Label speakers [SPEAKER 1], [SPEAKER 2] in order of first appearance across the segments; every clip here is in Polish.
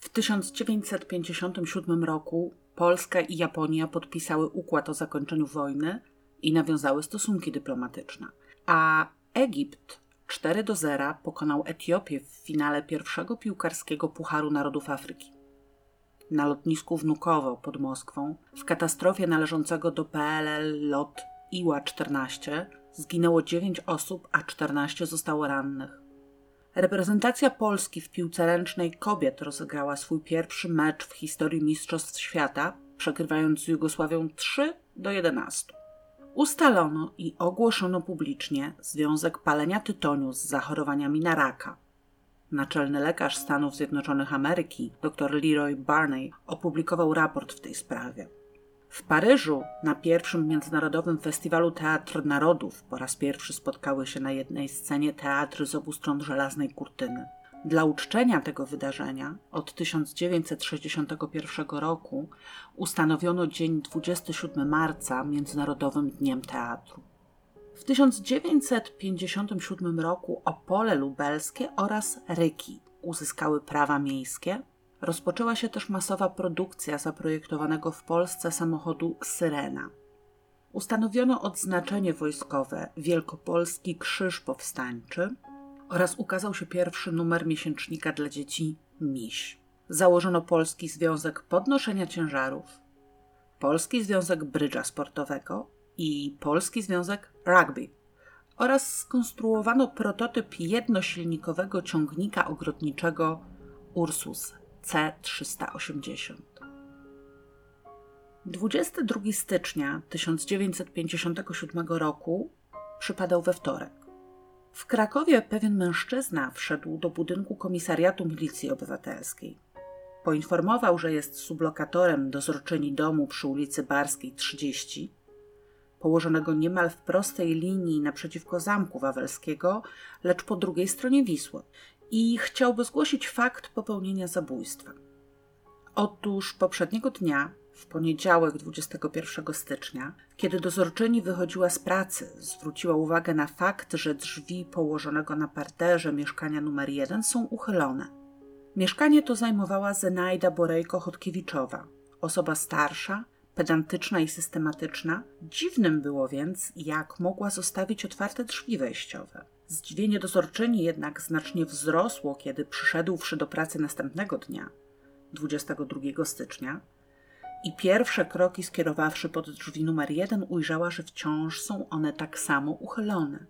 [SPEAKER 1] W 1957 roku Polska i Japonia podpisały układ o zakończeniu wojny i nawiązały stosunki dyplomatyczne, a Egipt 4 do 0 pokonał Etiopię w finale pierwszego piłkarskiego Pucharu Narodów Afryki. Na lotnisku Wnukowo pod Moskwą, w katastrofie należącego do PLL LOT Iła-14, zginęło 9 osób, a 14 zostało rannych. Reprezentacja Polski w piłce ręcznej kobiet rozegrała swój pierwszy mecz w historii Mistrzostw Świata, przegrywając z Jugosławią 3 do 11. Ustalono i ogłoszono publicznie związek palenia tytoniu z zachorowaniami na raka. Naczelny lekarz Stanów Zjednoczonych Ameryki, dr Leroy Barney, opublikował raport w tej sprawie. W Paryżu na pierwszym międzynarodowym festiwalu Teatr Narodów po raz pierwszy spotkały się na jednej scenie teatry z obu stron żelaznej kurtyny. Dla uczczenia tego wydarzenia od 1961 roku ustanowiono dzień 27 marca Międzynarodowym Dniem Teatru. W 1957 roku Opole Lubelskie oraz Ryki uzyskały prawa miejskie. Rozpoczęła się też masowa produkcja zaprojektowanego w Polsce samochodu Syrena. Ustanowiono odznaczenie wojskowe Wielkopolski Krzyż Powstańczy oraz ukazał się pierwszy numer miesięcznika dla dzieci Miś. Założono Polski Związek Podnoszenia Ciężarów, Polski Związek Brydża Sportowego i Polski Związek Rugby oraz skonstruowano prototyp jednosilnikowego ciągnika ogrodniczego Ursus C380. 22 stycznia 1957 roku przypadał we wtorek. W Krakowie pewien mężczyzna wszedł do budynku komisariatu milicji obywatelskiej. Poinformował, że jest sublokatorem dozorczyni domu przy ulicy Barskiej 30, położonego niemal w prostej linii naprzeciwko Zamku Wawelskiego, lecz po drugiej stronie Wisły, i chciałby zgłosić fakt popełnienia zabójstwa. Otóż poprzedniego dnia w poniedziałek 21 stycznia, kiedy dozorczyni wychodziła z pracy, zwróciła uwagę na fakt, że drzwi położonego na parterze mieszkania numer 1 są uchylone. Mieszkanie to zajmowała Zenaida Borejko-Chodkiewiczowa, osoba starsza, pedantyczna i systematyczna. Dziwnym było więc, jak mogła zostawić otwarte drzwi wejściowe. Zdziwienie dozorczyni jednak znacznie wzrosło, kiedy przyszedłszy do pracy następnego dnia, 22 stycznia, i pierwsze kroki skierowawszy pod drzwi numer jeden, ujrzała, że wciąż są one tak samo uchylone.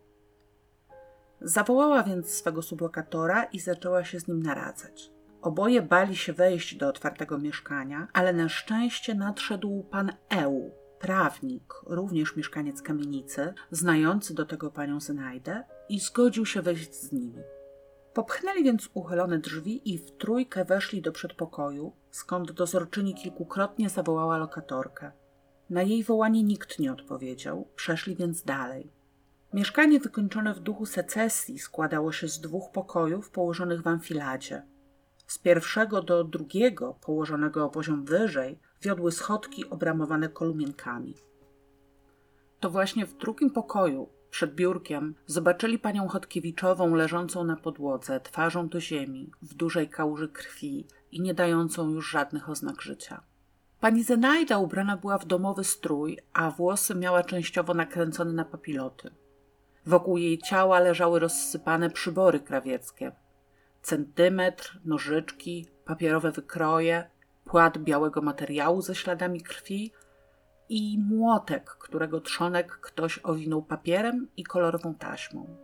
[SPEAKER 1] Zawołała więc swego sublokatora i zaczęła się z nim naradzać. Oboje bali się wejść do otwartego mieszkania, ale na szczęście nadszedł pan Eł, prawnik, również mieszkaniec kamienicy, znający do tego panią Zenajdę i zgodził się wejść z nimi. Popchnęli więc uchylone drzwi i w trójkę weszli do przedpokoju, skąd dozorczyni kilkukrotnie zawołała lokatorkę. Na jej wołanie nikt nie odpowiedział, przeszli więc dalej. Mieszkanie wykończone w duchu secesji składało się z dwóch pokojów położonych w amfiladzie. Z pierwszego do drugiego, położonego o poziom wyżej, wiodły schodki obramowane kolumienkami. To właśnie w drugim pokoju przed biurkiem zobaczyli panią Chodkiewiczową leżącą na podłodze, twarzą do ziemi, w dużej kałuży krwi i nie dającą już żadnych oznak życia. Pani Zenajda ubrana była w domowy strój, a włosy miała częściowo nakręcone na papiloty. Wokół jej ciała leżały rozsypane przybory krawieckie. Centymetr, nożyczki, papierowe wykroje, płat białego materiału ze śladami krwi i młotek, którego trzonek ktoś owinął papierem i kolorową taśmą.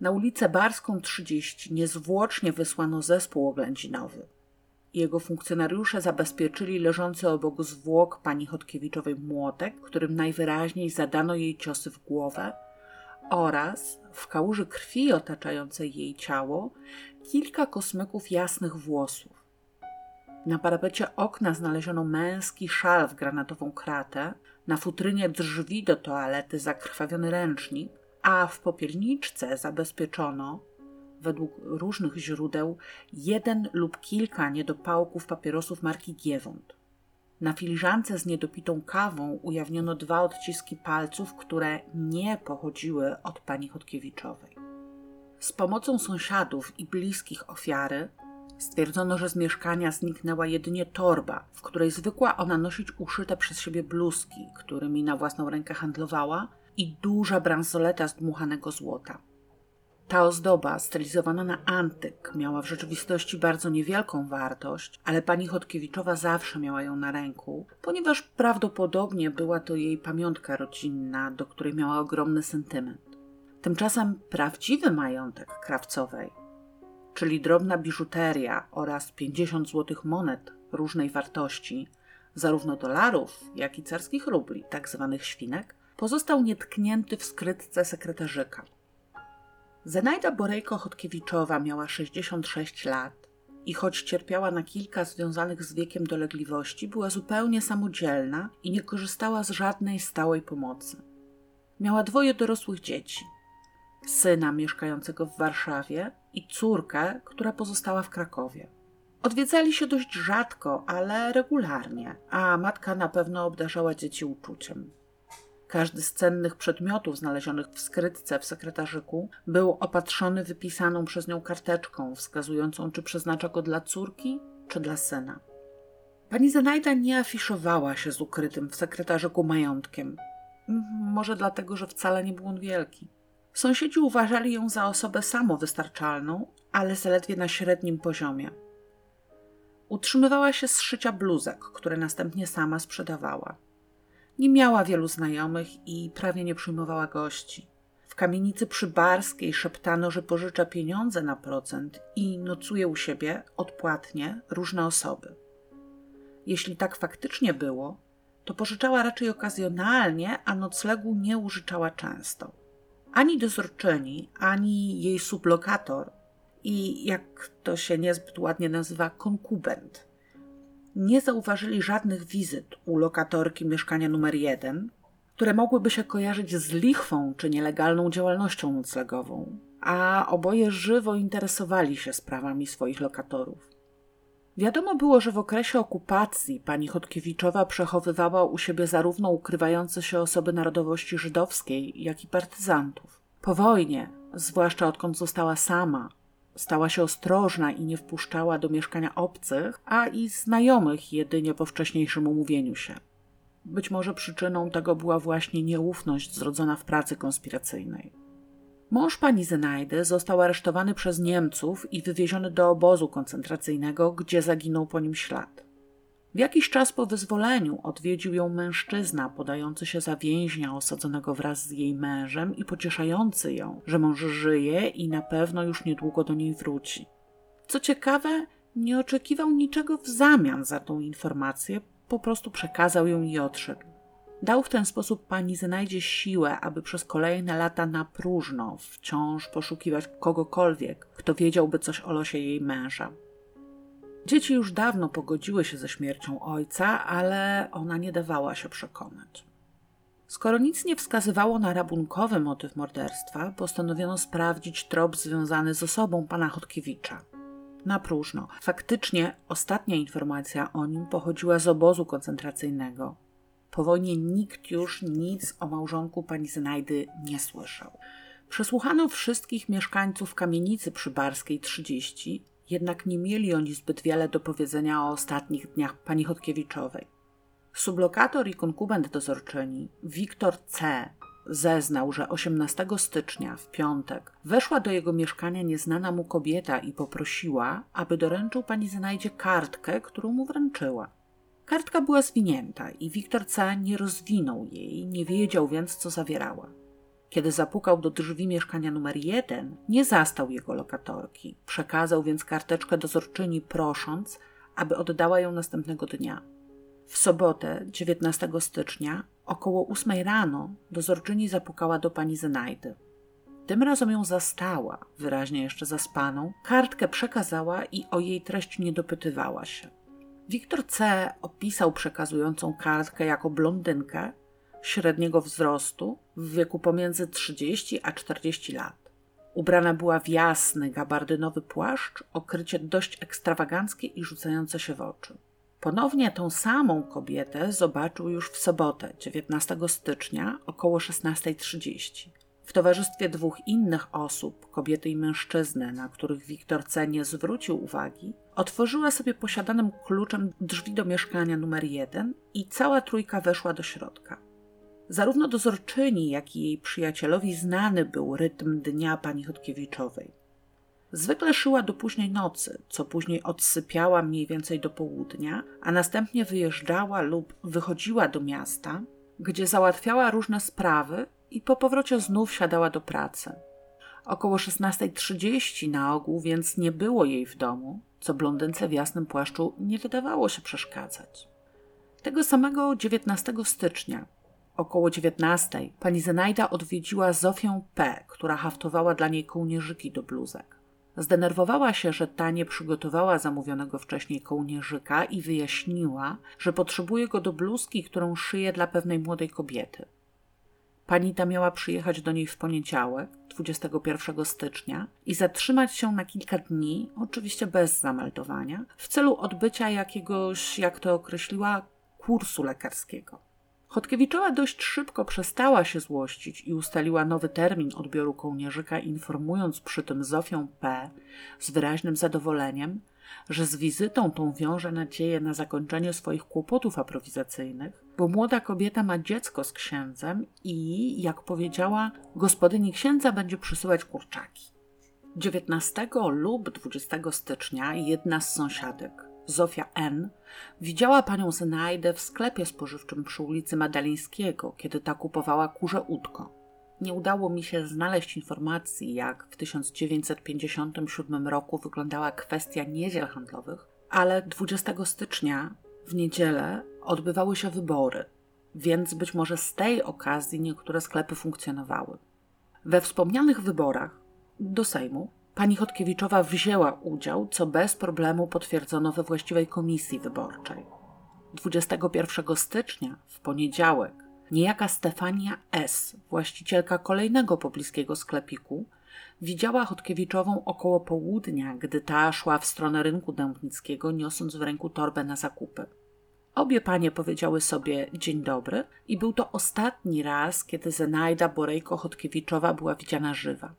[SPEAKER 1] Na ulicę Barską 30 niezwłocznie wysłano zespół oględzinowy. Jego funkcjonariusze zabezpieczyli leżący obok zwłok pani Chodkiewiczowej młotek, którym najwyraźniej zadano jej ciosy w głowę oraz w kałuży krwi otaczającej jej ciało kilka kosmyków jasnych włosów. Na parapecie okna znaleziono męski szal w granatową kratę, na futrynie drzwi do toalety zakrwawiony ręcznik, a w popielniczce zabezpieczono, według różnych źródeł, jeden lub kilka niedopałków papierosów marki Giewont. Na filiżance z niedopitą kawą ujawniono dwa odciski palców, które nie pochodziły od pani Chodkiewiczowej. Z pomocą sąsiadów i bliskich ofiary Stwierdzono, że z mieszkania zniknęła jedynie torba, w której zwykła ona nosić uszyte przez siebie bluzki, którymi na własną rękę handlowała, i duża bransoleta z dmuchanego złota. Ta ozdoba, stylizowana na antyk, miała w rzeczywistości bardzo niewielką wartość, ale pani Chodkiewiczowa zawsze miała ją na ręku, ponieważ prawdopodobnie była to jej pamiątka rodzinna, do której miała ogromny sentyment. Tymczasem prawdziwy majątek krawcowej, czyli drobna biżuteria oraz 50 złotych monet różnej wartości, zarówno dolarów, jak i carskich rubli, tak zwanych świnek, pozostał nietknięty w skrytce sekretarzyka. Zenajda Borejko-Chodkiewiczowa miała 66 lat i choć cierpiała na kilka związanych z wiekiem dolegliwości, była zupełnie samodzielna i nie korzystała z żadnej stałej pomocy. Miała dwoje dorosłych dzieci: syna mieszkającego w Warszawie i córkę, która pozostała w Krakowie. Odwiedzali się dość rzadko, ale regularnie, a matka na pewno obdarzała dzieci uczuciem. Każdy z cennych przedmiotów znalezionych w skrytce w sekretarzyku był opatrzony wypisaną przez nią karteczką wskazującą, czy przeznacza go dla córki, czy dla syna. Pani Zenajda nie afiszowała się z ukrytym w sekretarzyku majątkiem. Może dlatego, że wcale nie był on wielki. Sąsiedzi uważali ją za osobę samowystarczalną, ale zaledwie na średnim poziomie. Utrzymywała się z szycia bluzek, które następnie sama sprzedawała. Nie miała wielu znajomych i prawie nie przyjmowała gości. W kamienicy przybarskiej szeptano, że pożycza pieniądze na procent i nocuje u siebie odpłatnie różne osoby. Jeśli tak faktycznie było, to pożyczała raczej okazjonalnie, a noclegu nie użyczała często. Ani dozorczyni, ani jej sublokator i, jak to się niezbyt ładnie nazywa, konkubent – nie zauważyli żadnych wizyt u lokatorki mieszkania numer jeden, które mogłyby się kojarzyć z lichwą czy nielegalną działalnością noclegową, a oboje żywo interesowali się sprawami swoich lokatorów. Wiadomo było, że w okresie okupacji pani Chodkiewiczowa przechowywała u siebie zarówno ukrywające się osoby narodowości żydowskiej, jak i partyzantów. Po wojnie, zwłaszcza odkąd została sama, Stała się ostrożna i nie wpuszczała do mieszkania obcych, a i znajomych jedynie po wcześniejszym umówieniu się. Być może przyczyną tego była właśnie nieufność zrodzona w pracy konspiracyjnej. Mąż pani Zenajdy został aresztowany przez Niemców i wywieziony do obozu koncentracyjnego, gdzie zaginął po nim ślad. W jakiś czas po wyzwoleniu odwiedził ją mężczyzna podający się za więźnia osadzonego wraz z jej mężem i pocieszający ją, że mąż żyje i na pewno już niedługo do niej wróci. Co ciekawe, nie oczekiwał niczego w zamian za tą informację, po prostu przekazał ją i odszedł. Dał w ten sposób pani znajdzie siłę, aby przez kolejne lata na próżno wciąż poszukiwać kogokolwiek, kto wiedziałby coś o losie jej męża. Dzieci już dawno pogodziły się ze śmiercią ojca, ale ona nie dawała się przekonać. Skoro nic nie wskazywało na rabunkowy motyw morderstwa, postanowiono sprawdzić trop związany z osobą pana Chodkiewicza. Na próżno. Faktycznie ostatnia informacja o nim pochodziła z obozu koncentracyjnego. Po wojnie nikt już nic o małżonku pani Znajdy nie słyszał. Przesłuchano wszystkich mieszkańców kamienicy przybarskiej 30 jednak nie mieli oni zbyt wiele do powiedzenia o ostatnich dniach pani Chodkiewiczowej. Sublokator i konkubent dozorczyni, Wiktor C., zeznał, że 18 stycznia, w piątek, weszła do jego mieszkania nieznana mu kobieta i poprosiła, aby doręczył pani Zenajdzie kartkę, którą mu wręczyła. Kartka była zwinięta i Wiktor C. nie rozwinął jej, nie wiedział więc, co zawierała. Kiedy zapukał do drzwi mieszkania numer jeden, nie zastał jego lokatorki. Przekazał więc karteczkę dozorczyni, prosząc, aby oddała ją następnego dnia. W sobotę, 19 stycznia, około 8 rano, dozorczyni zapukała do pani Zenajdy. Tym razem ją zastała, wyraźnie jeszcze zaspaną, kartkę przekazała i o jej treść nie dopytywała się. Wiktor C. opisał przekazującą kartkę jako blondynkę, średniego wzrostu, w wieku pomiędzy 30 a 40 lat. Ubrana była w jasny, gabardynowy płaszcz, okrycie dość ekstrawaganckie i rzucające się w oczy. Ponownie tą samą kobietę zobaczył już w sobotę, 19 stycznia, około 16.30. w towarzystwie dwóch innych osób, kobiety i mężczyzny, na których Wiktor C. nie zwrócił uwagi, otworzyła sobie posiadanym kluczem drzwi do mieszkania numer jeden i cała trójka weszła do środka. Zarówno dozorczyni, jak i jej przyjacielowi znany był rytm dnia pani Chodkiewiczowej. Zwykle szyła do późnej nocy, co później odsypiała mniej więcej do południa, a następnie wyjeżdżała lub wychodziła do miasta, gdzie załatwiała różne sprawy i po powrocie znów siadała do pracy. Około 16.30 na ogół, więc nie było jej w domu, co blondynce w jasnym płaszczu nie wydawało się przeszkadzać. Tego samego 19 stycznia, około 19, pani Zenajda odwiedziła Zofię P., która haftowała dla niej kołnierzyki do bluzek. Zdenerwowała się, że ta nie przygotowała zamówionego wcześniej kołnierzyka i wyjaśniła, że potrzebuje go do bluzki, którą szyje dla pewnej młodej kobiety. Pani ta miała przyjechać do niej w poniedziałek, 21 stycznia, i zatrzymać się na kilka dni, oczywiście bez zameldowania, w celu odbycia jakiegoś, jak to określiła, kursu lekarskiego. Chodkiewiczowa dość szybko przestała się złościć i ustaliła nowy termin odbioru kołnierzyka, informując przy tym Zofię P. z wyraźnym zadowoleniem, że z wizytą tą wiąże nadzieję na zakończenie swoich kłopotów aprowizacyjnych, bo młoda kobieta ma dziecko z księdzem i, jak powiedziała, gospodyni księdza będzie przysyłać kurczaki. 19 lub 20 stycznia jedna z sąsiadek, Zofia N., widziała panią Zenajdę w sklepie spożywczym przy ulicy Madalińskiego, kiedy ta kupowała kurze udko. Nie udało mi się znaleźć informacji, jak w 1957 roku wyglądała kwestia niedziel handlowych, ale 20 stycznia w niedzielę odbywały się wybory, więc być może z tej okazji niektóre sklepy funkcjonowały. We wspomnianych wyborach do Sejmu pani Chodkiewiczowa wzięła udział, co bez problemu potwierdzono we właściwej komisji wyborczej. 21 stycznia, w poniedziałek, niejaka Stefania S., właścicielka kolejnego pobliskiego sklepiku, widziała Chodkiewiczową około południa, gdy ta szła w stronę rynku dębnickiego, niosąc w ręku torbę na zakupy. Obie panie powiedziały sobie dzień dobry i był to ostatni raz, kiedy Zenajda Borejko-Chodkiewiczowa była widziana żywa.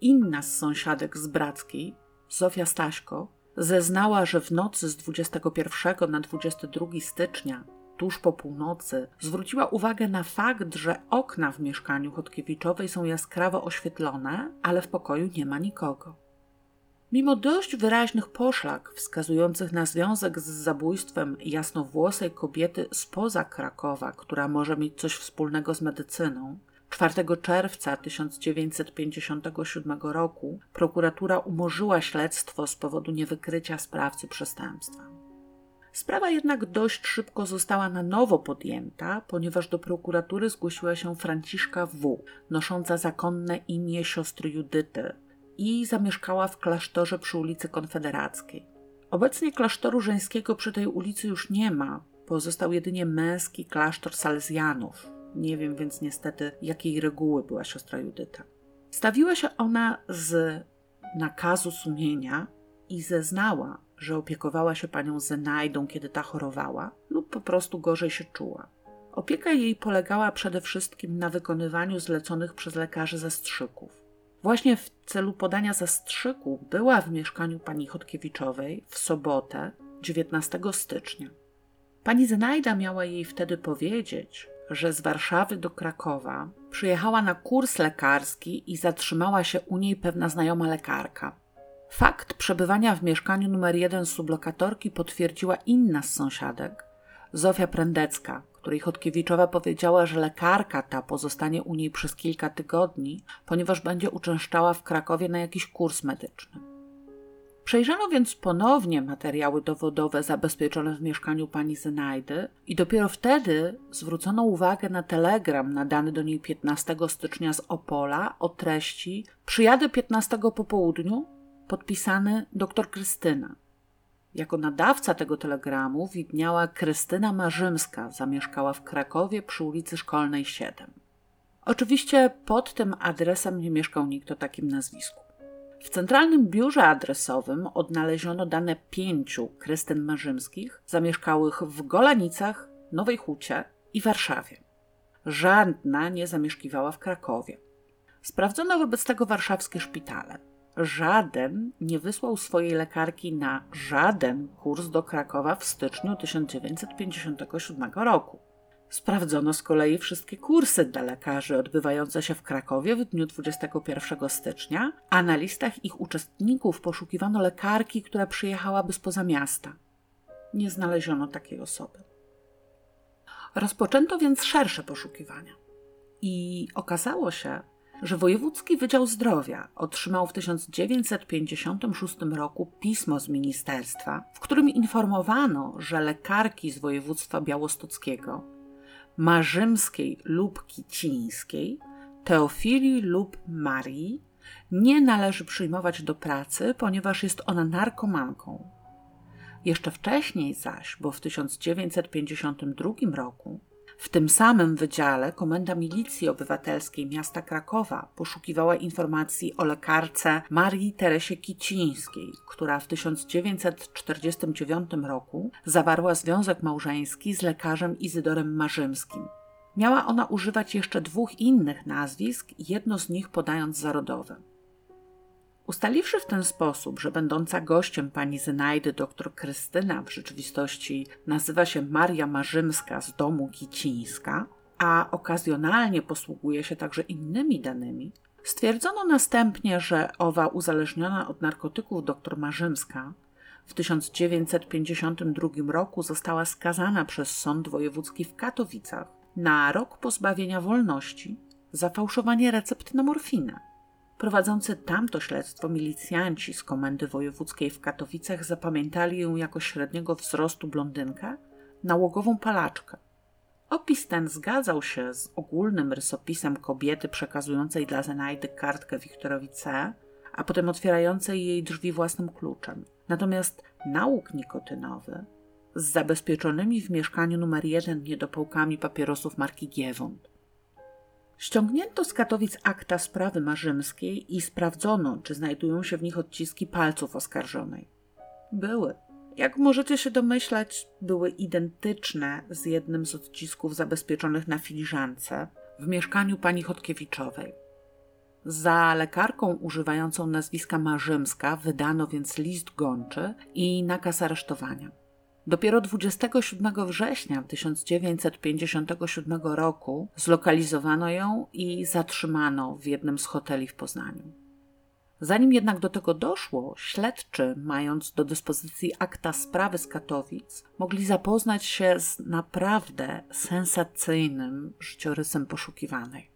[SPEAKER 1] Inna z sąsiadek z Brackiej, Zofia Staśko, zeznała, że w nocy z 21 na 22 stycznia, tuż po północy, zwróciła uwagę na fakt, że okna w mieszkaniu Chodkiewiczowej są jaskrawo oświetlone, ale w pokoju nie ma nikogo. Mimo dość wyraźnych poszlak wskazujących na związek z zabójstwem jasnowłosej kobiety spoza Krakowa, która może mieć coś wspólnego z medycyną, 4 czerwca 1957 roku prokuratura umorzyła śledztwo z powodu niewykrycia sprawcy przestępstwa. Sprawa jednak dość szybko została na nowo podjęta, ponieważ do prokuratury zgłosiła się Franciszka W., nosząca zakonne imię siostry Judyty i zamieszkała w klasztorze przy ulicy Konfederackiej. Obecnie klasztoru żeńskiego przy tej ulicy już nie ma, pozostał jedynie męski klasztor salezjanów, nie wiem więc niestety, jakiej reguły była siostra Judyta. Stawiła się ona z nakazu sumienia i zeznała, że opiekowała się panią Zenajdą, kiedy ta chorowała, lub po prostu gorzej się czuła. Opieka jej polegała przede wszystkim na wykonywaniu zleconych przez lekarzy zastrzyków. Właśnie w celu podania zastrzyku była w mieszkaniu pani Chodkiewiczowej w sobotę 19 stycznia. Pani Zenajda miała jej wtedy powiedzieć, że z Warszawy do Krakowa przyjechała na kurs lekarski i zatrzymała się u niej pewna znajoma lekarka. Fakt przebywania w mieszkaniu numer jeden sublokatorki potwierdziła inna z sąsiadek, Zofia Prędecka, której Chodkiewiczowa powiedziała, że lekarka ta pozostanie u niej przez kilka tygodni, ponieważ będzie uczęszczała w Krakowie na jakiś kurs medyczny. Przejrzano więc ponownie materiały dowodowe zabezpieczone w mieszkaniu pani Zenajdy i dopiero wtedy zwrócono uwagę na telegram nadany do niej 15 stycznia z Opola o treści Przyjadę 15 po południu, podpisany dr Krystyna. Jako nadawca tego telegramu widniała Krystyna Marzymska, zamieszkała w Krakowie przy ulicy Szkolnej 7. Oczywiście pod tym adresem nie mieszkał nikt o takim nazwisku. W centralnym biurze adresowym odnaleziono dane pięciu Krystyn Marzymskich zamieszkałych w Golanicach, Nowej Hucie i Warszawie. Żadna nie zamieszkiwała w Krakowie. Sprawdzono wobec tego warszawskie szpitale. Żaden nie wysłał swojej lekarki na żaden kurs do Krakowa w styczniu 1957 roku. Sprawdzono z kolei wszystkie kursy dla lekarzy odbywające się w Krakowie w dniu 21 stycznia, a na listach ich uczestników poszukiwano lekarki, która przyjechałaby spoza miasta. Nie znaleziono takiej osoby. Rozpoczęto więc szersze poszukiwania. I okazało się, że Wojewódzki Wydział Zdrowia otrzymał w 1956 roku pismo z ministerstwa, w którym informowano, że lekarki z województwa białostockiego, marzymskiej lub kicińskiej, Teofilii lub Marii nie należy przyjmować do pracy, ponieważ jest ona narkomanką. Jeszcze wcześniej zaś, bo w 1952 roku, w tym samym wydziale Komenda Milicji Obywatelskiej Miasta Krakowa poszukiwała informacji o lekarce Marii Teresie Kicińskiej, która w 1949 roku zawarła związek małżeński z lekarzem Izydorem Marzymskim. Miała ona używać jeszcze dwóch innych nazwisk, jedno z nich podając za rodowe. Ustaliwszy w ten sposób, że będąca gościem pani Zynajdy dr Krystyna w rzeczywistości nazywa się Maria Marzymska z domu Gicińska, a okazjonalnie posługuje się także innymi danymi, stwierdzono następnie, że owa uzależniona od narkotyków dr Marzymska w 1952 roku została skazana przez Sąd Wojewódzki w Katowicach na rok pozbawienia wolności za fałszowanie recept na morfinę. Prowadzący tamto śledztwo milicjanci z Komendy Wojewódzkiej w Katowicach zapamiętali ją jako średniego wzrostu blondynkę, nałogową palaczkę. Opis ten zgadzał się z ogólnym rysopisem kobiety przekazującej dla Zenajdy kartkę Wiktorowi C., a potem otwierającej jej drzwi własnym kluczem. Natomiast nałóg nikotynowy z zabezpieczonymi w mieszkaniu numer jeden niedopałkami papierosów marki Giewont Ściągnięto z Katowic akta sprawy marzymskiej i sprawdzono, czy znajdują się w nich odciski palców oskarżonej. Były. Jak możecie się domyślać, były identyczne z jednym z odcisków zabezpieczonych na filiżance w mieszkaniu pani Chodkiewiczowej. Za lekarką używającą nazwiska Marzymska wydano więc list gończy i nakaz aresztowania. Dopiero 27 września 1957 roku zlokalizowano ją i zatrzymano w jednym z hoteli w Poznaniu. Zanim jednak do tego doszło, śledczy, mając do dyspozycji akta sprawy z Katowic, mogli zapoznać się z naprawdę sensacyjnym życiorysem poszukiwanej.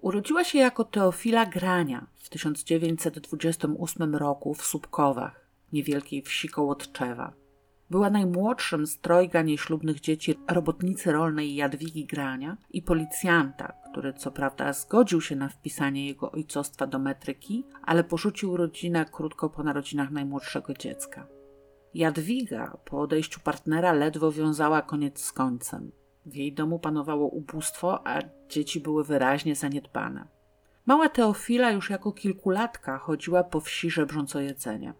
[SPEAKER 1] Urodziła się jako Teofila Grania w 1928 roku w Subkowach, niewielkiej wsi koło Tczewa. Była najmłodszym z trojga nieślubnych dzieci robotnicy rolnej Jadwigi Grania i policjanta, który co prawda zgodził się na wpisanie jego ojcostwa do metryki, ale porzucił rodzinę krótko po narodzinach najmłodszego dziecka. Jadwiga po odejściu partnera ledwo wiązała koniec z końcem. W jej domu panowało ubóstwo, a dzieci były wyraźnie zaniedbane. Mała Teofila już jako kilkulatka chodziła po wsi żebrząc o jedzenie.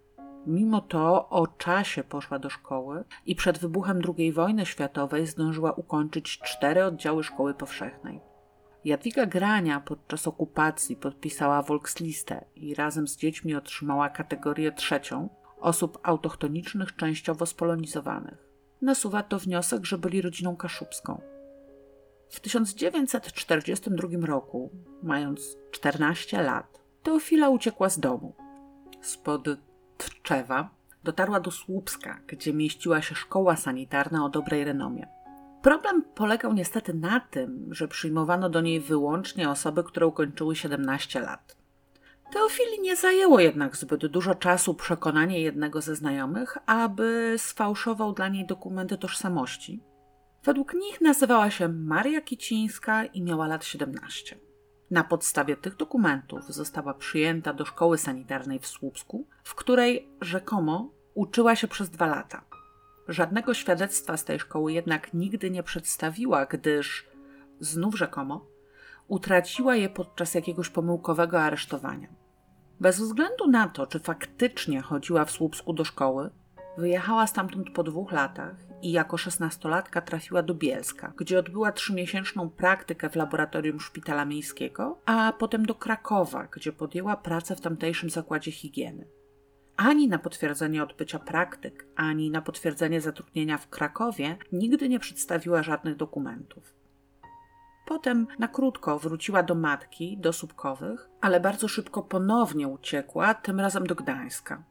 [SPEAKER 1] Mimo to o czasie poszła do szkoły i przed wybuchem II wojny światowej zdążyła ukończyć cztery oddziały szkoły powszechnej. Jadwiga Grania podczas okupacji podpisała Volkslistę i razem z dziećmi otrzymała kategorię trzecią osób autochtonicznych częściowo spolonizowanych. Nasuwa to wniosek, że byli rodziną kaszubską. W 1942 roku, mając 14 lat, Teofila uciekła z domu. Spod Tczewa dotarła do Słupska, gdzie mieściła się szkoła sanitarna o dobrej renomie. Problem polegał niestety na tym, że przyjmowano do niej wyłącznie osoby, które ukończyły 17 lat. Teofili nie zajęło jednak zbyt dużo czasu przekonanie jednego ze znajomych, aby sfałszował dla niej dokumenty tożsamości. Według nich nazywała się Maria Kicińska i miała lat 17. Na podstawie tych dokumentów została przyjęta do szkoły sanitarnej w Słupsku, w której rzekomo uczyła się przez dwa lata. Żadnego świadectwa z tej szkoły jednak nigdy nie przedstawiła, gdyż znów rzekomo utraciła je podczas jakiegoś pomyłkowego aresztowania. Bez względu na to, czy faktycznie chodziła w Słupsku do szkoły, wyjechała stamtąd po dwóch latach i jako szesnastolatka trafiła do Bielska, gdzie odbyła trzymiesięczną praktykę w laboratorium szpitala miejskiego, a potem do Krakowa, gdzie podjęła pracę w tamtejszym zakładzie higieny. Ani na potwierdzenie odbycia praktyk, ani na potwierdzenie zatrudnienia w Krakowie nigdy nie przedstawiła żadnych dokumentów. Potem na krótko wróciła do matki, do Słupkowych, ale bardzo szybko ponownie uciekła, tym razem do Gdańska.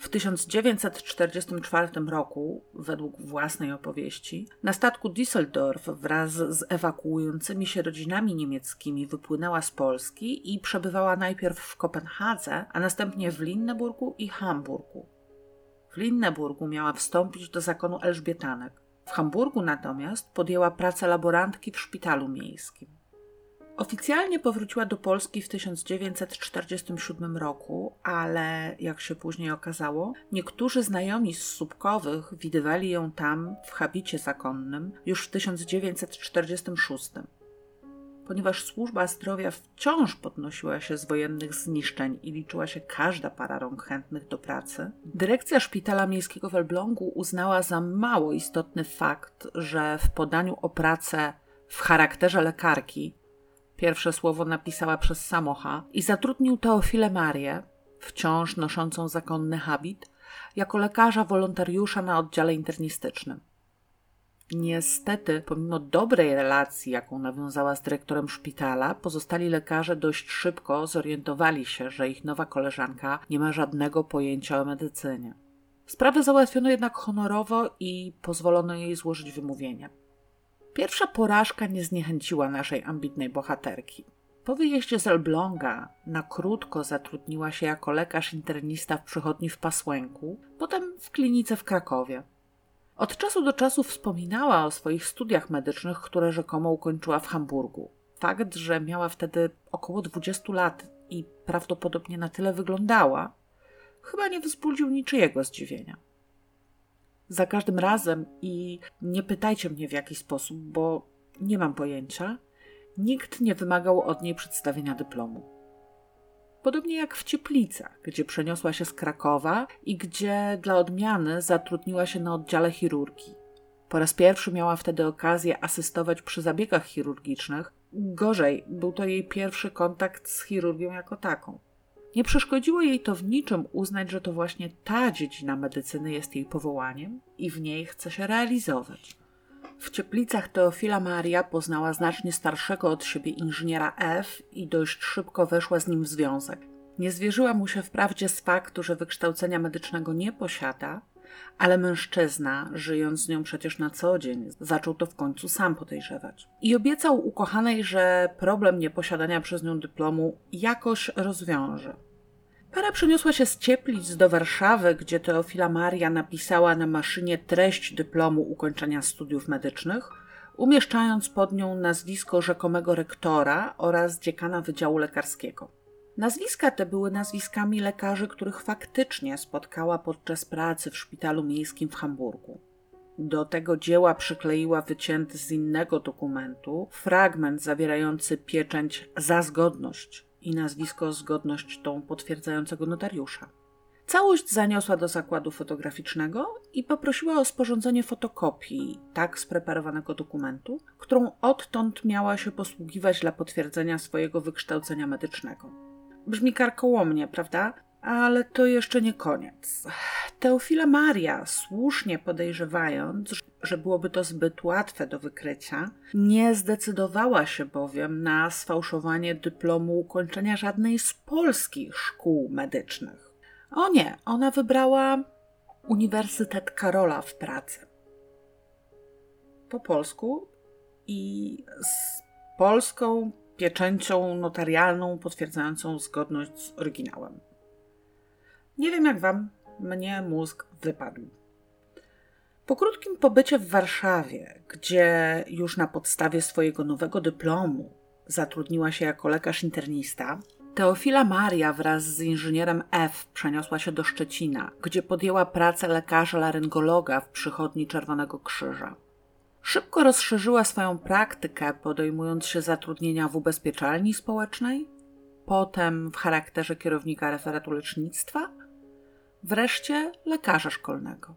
[SPEAKER 1] W 1944 roku, według własnej opowieści, na statku Düsseldorf wraz z ewakuującymi się rodzinami niemieckimi wypłynęła z Polski i przebywała najpierw w Kopenhadze, a następnie w Linneburgu i Hamburgu. W Linneburgu miała wstąpić do zakonu Elżbietanek. W Hamburgu natomiast podjęła pracę laborantki w szpitalu miejskim. Oficjalnie powróciła do Polski w 1947 roku, ale jak się później okazało, niektórzy znajomi z Słupkowych widywali ją tam w habicie zakonnym już w 1946. Ponieważ służba zdrowia wciąż podnosiła się z wojennych zniszczeń i liczyła się każda para rąk chętnych do pracy, dyrekcja szpitala miejskiego w Elblągu uznała za mało istotny fakt, że w podaniu o pracę w charakterze lekarki pierwsze słowo napisała przez Samocha i zatrudnił Teofilę Marię, wciąż noszącą zakonny habit, jako lekarza wolontariusza na oddziale internistycznym. Niestety, pomimo dobrej relacji, jaką nawiązała z dyrektorem szpitala, pozostali lekarze dość szybko zorientowali się, że ich nowa koleżanka nie ma żadnego pojęcia o medycynie. Sprawę załatwiono jednak honorowo i pozwolono jej złożyć wymówienie. Pierwsza porażka nie zniechęciła naszej ambitnej bohaterki. Po wyjeździe z Elbląga na krótko zatrudniła się jako lekarz internista w przychodni w Pasłęku, potem w klinice w Krakowie. Od czasu do czasu wspominała o swoich studiach medycznych, które rzekomo ukończyła w Hamburgu. Fakt, że miała wtedy około 20 lat i prawdopodobnie na tyle wyglądała, chyba nie wzbudził niczyjego zdziwienia za każdym razem i nie pytajcie mnie w jaki sposób, bo nie mam pojęcia, nikt nie wymagał od niej przedstawienia dyplomu. Podobnie jak w Cieplicach, gdzie przeniosła się z Krakowa i gdzie dla odmiany zatrudniła się na oddziale chirurgii. Po raz pierwszy miała wtedy okazję asystować przy zabiegach chirurgicznych. Gorzej, był to jej pierwszy kontakt z chirurgią jako taką. Nie przeszkodziło jej to w niczym uznać, że to właśnie ta dziedzina medycyny jest jej powołaniem i w niej chce się realizować. W Cieplicach Teofila Maria poznała znacznie starszego od siebie inżyniera F i dość szybko weszła z nim w związek. Nie zwierzyła mu się wprawdzie z faktu, że wykształcenia medycznego nie posiada, ale mężczyzna, żyjąc z nią przecież na co dzień, zaczął to w końcu sam podejrzewać. I obiecał ukochanej, że problem nieposiadania przez nią dyplomu jakoś rozwiąże. Para przeniosła się z Cieplic do Warszawy, gdzie Teofila Maria napisała na maszynie treść dyplomu ukończenia studiów medycznych, umieszczając pod nią nazwisko rzekomego rektora oraz dziekana Wydziału Lekarskiego. Nazwiska te były nazwiskami lekarzy, których faktycznie spotkała podczas pracy w szpitalu miejskim w Hamburgu. Do tego dzieła przykleiła wycięty z innego dokumentu fragment zawierający pieczęć za zgodność i nazwisko zgodność tą potwierdzającego notariusza. Całość zaniosła do zakładu fotograficznego i poprosiła o sporządzenie fotokopii tak spreparowanego dokumentu, którą odtąd miała się posługiwać dla potwierdzenia swojego wykształcenia medycznego. Brzmi karkołomnie, prawda? Ale to jeszcze nie koniec. Teofila Maria, słusznie podejrzewając, że byłoby to zbyt łatwe do wykrycia, nie zdecydowała się bowiem na sfałszowanie dyplomu ukończenia żadnej z polskich szkół medycznych. O nie, ona wybrała Uniwersytet Karola w pracy. Po polsku i z polską pieczęcią notarialną potwierdzającą zgodność z oryginałem. Nie wiem jak wam, mnie mózg wypadł. Po krótkim pobycie w Warszawie, gdzie już na podstawie swojego nowego dyplomu zatrudniła się jako lekarz internista, Teofila Maria wraz z inżynierem F przeniosła się do Szczecina, gdzie podjęła pracę lekarza laryngologa w przychodni Czerwonego Krzyża. Szybko rozszerzyła swoją praktykę, podejmując się zatrudnienia w ubezpieczalni społecznej, potem w charakterze kierownika referatu lecznictwa, wreszcie lekarza szkolnego.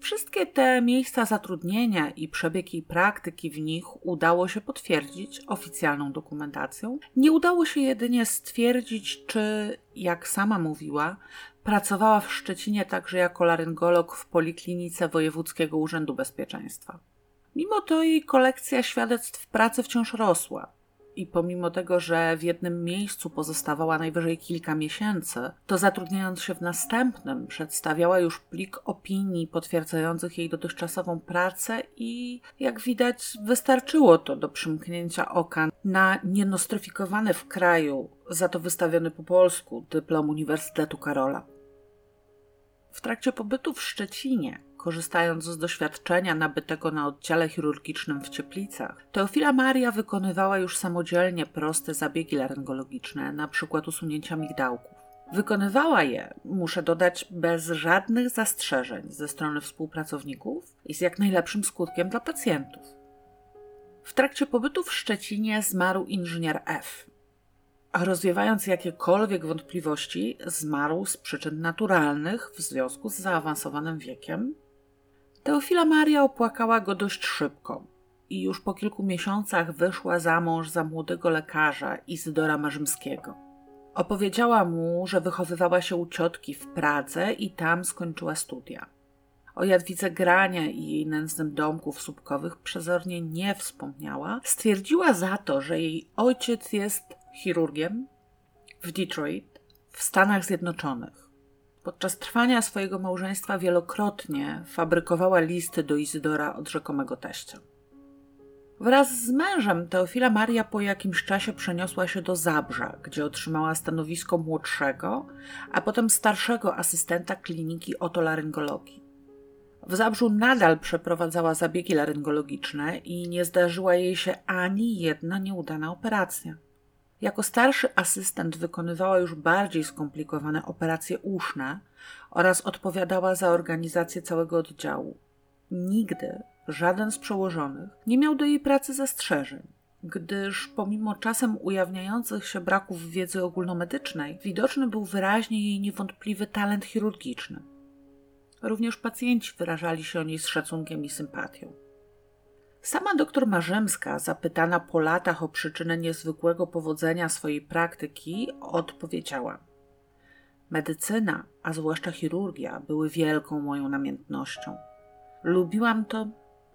[SPEAKER 1] Wszystkie te miejsca zatrudnienia i przebieg jej praktyki w nich udało się potwierdzić oficjalną dokumentacją. Nie udało się jedynie stwierdzić, czy, jak sama mówiła, pracowała w Szczecinie także jako laryngolog w Poliklinice Wojewódzkiego Urzędu Bezpieczeństwa. Mimo to jej kolekcja świadectw pracy wciąż rosła i pomimo tego, że w jednym miejscu pozostawała najwyżej kilka miesięcy, to zatrudniając się w następnym, przedstawiała już plik opinii potwierdzających jej dotychczasową pracę i, jak widać, wystarczyło to do przymknięcia oka na nienostryfikowany w kraju, za to wystawiony po polsku, dyplom Uniwersytetu Karola. W trakcie pobytu w Szczecinie korzystając z doświadczenia nabytego na oddziale chirurgicznym w Cieplicach. Teofila Maria wykonywała już samodzielnie proste zabiegi laryngologiczne, np. usunięcia migdałków. Wykonywała je, muszę dodać, bez żadnych zastrzeżeń ze strony współpracowników i z jak najlepszym skutkiem dla pacjentów. W trakcie pobytu w Szczecinie zmarł inżynier F. A rozwiewając jakiekolwiek wątpliwości, zmarł z przyczyn naturalnych w związku z zaawansowanym wiekiem Teofila Maria opłakała go dość szybko i już po kilku miesiącach wyszła za mąż za młodego lekarza Izydora Marzymskiego. Opowiedziała mu, że wychowywała się u ciotki w Pradze i tam skończyła studia. O Jadwice Grania i jej nędznym domku w Słupkowych przezornie nie wspomniała. Stwierdziła za to, że jej ojciec jest chirurgiem w Detroit w Stanach Zjednoczonych. Podczas trwania swojego małżeństwa wielokrotnie fabrykowała listy do Izydora od rzekomego teścia. Wraz z mężem Teofila Maria po jakimś czasie przeniosła się do Zabrza, gdzie otrzymała stanowisko młodszego, a potem starszego asystenta kliniki otolaryngologii. W Zabrzu nadal przeprowadzała zabiegi laryngologiczne i nie zdarzyła jej się ani jedna nieudana operacja. Jako starszy asystent wykonywała już bardziej skomplikowane operacje uszne oraz odpowiadała za organizację całego oddziału. Nigdy żaden z przełożonych nie miał do jej pracy zastrzeżeń, gdyż pomimo czasem ujawniających się braków wiedzy ogólnomedycznej, widoczny był wyraźnie jej niewątpliwy talent chirurgiczny. Również pacjenci wyrażali się o niej z szacunkiem i sympatią. Sama doktor Marzemska, zapytana po latach o przyczynę niezwykłego powodzenia swojej praktyki, odpowiedziała: Medycyna, a zwłaszcza chirurgia, były wielką moją namiętnością. Lubiłam to,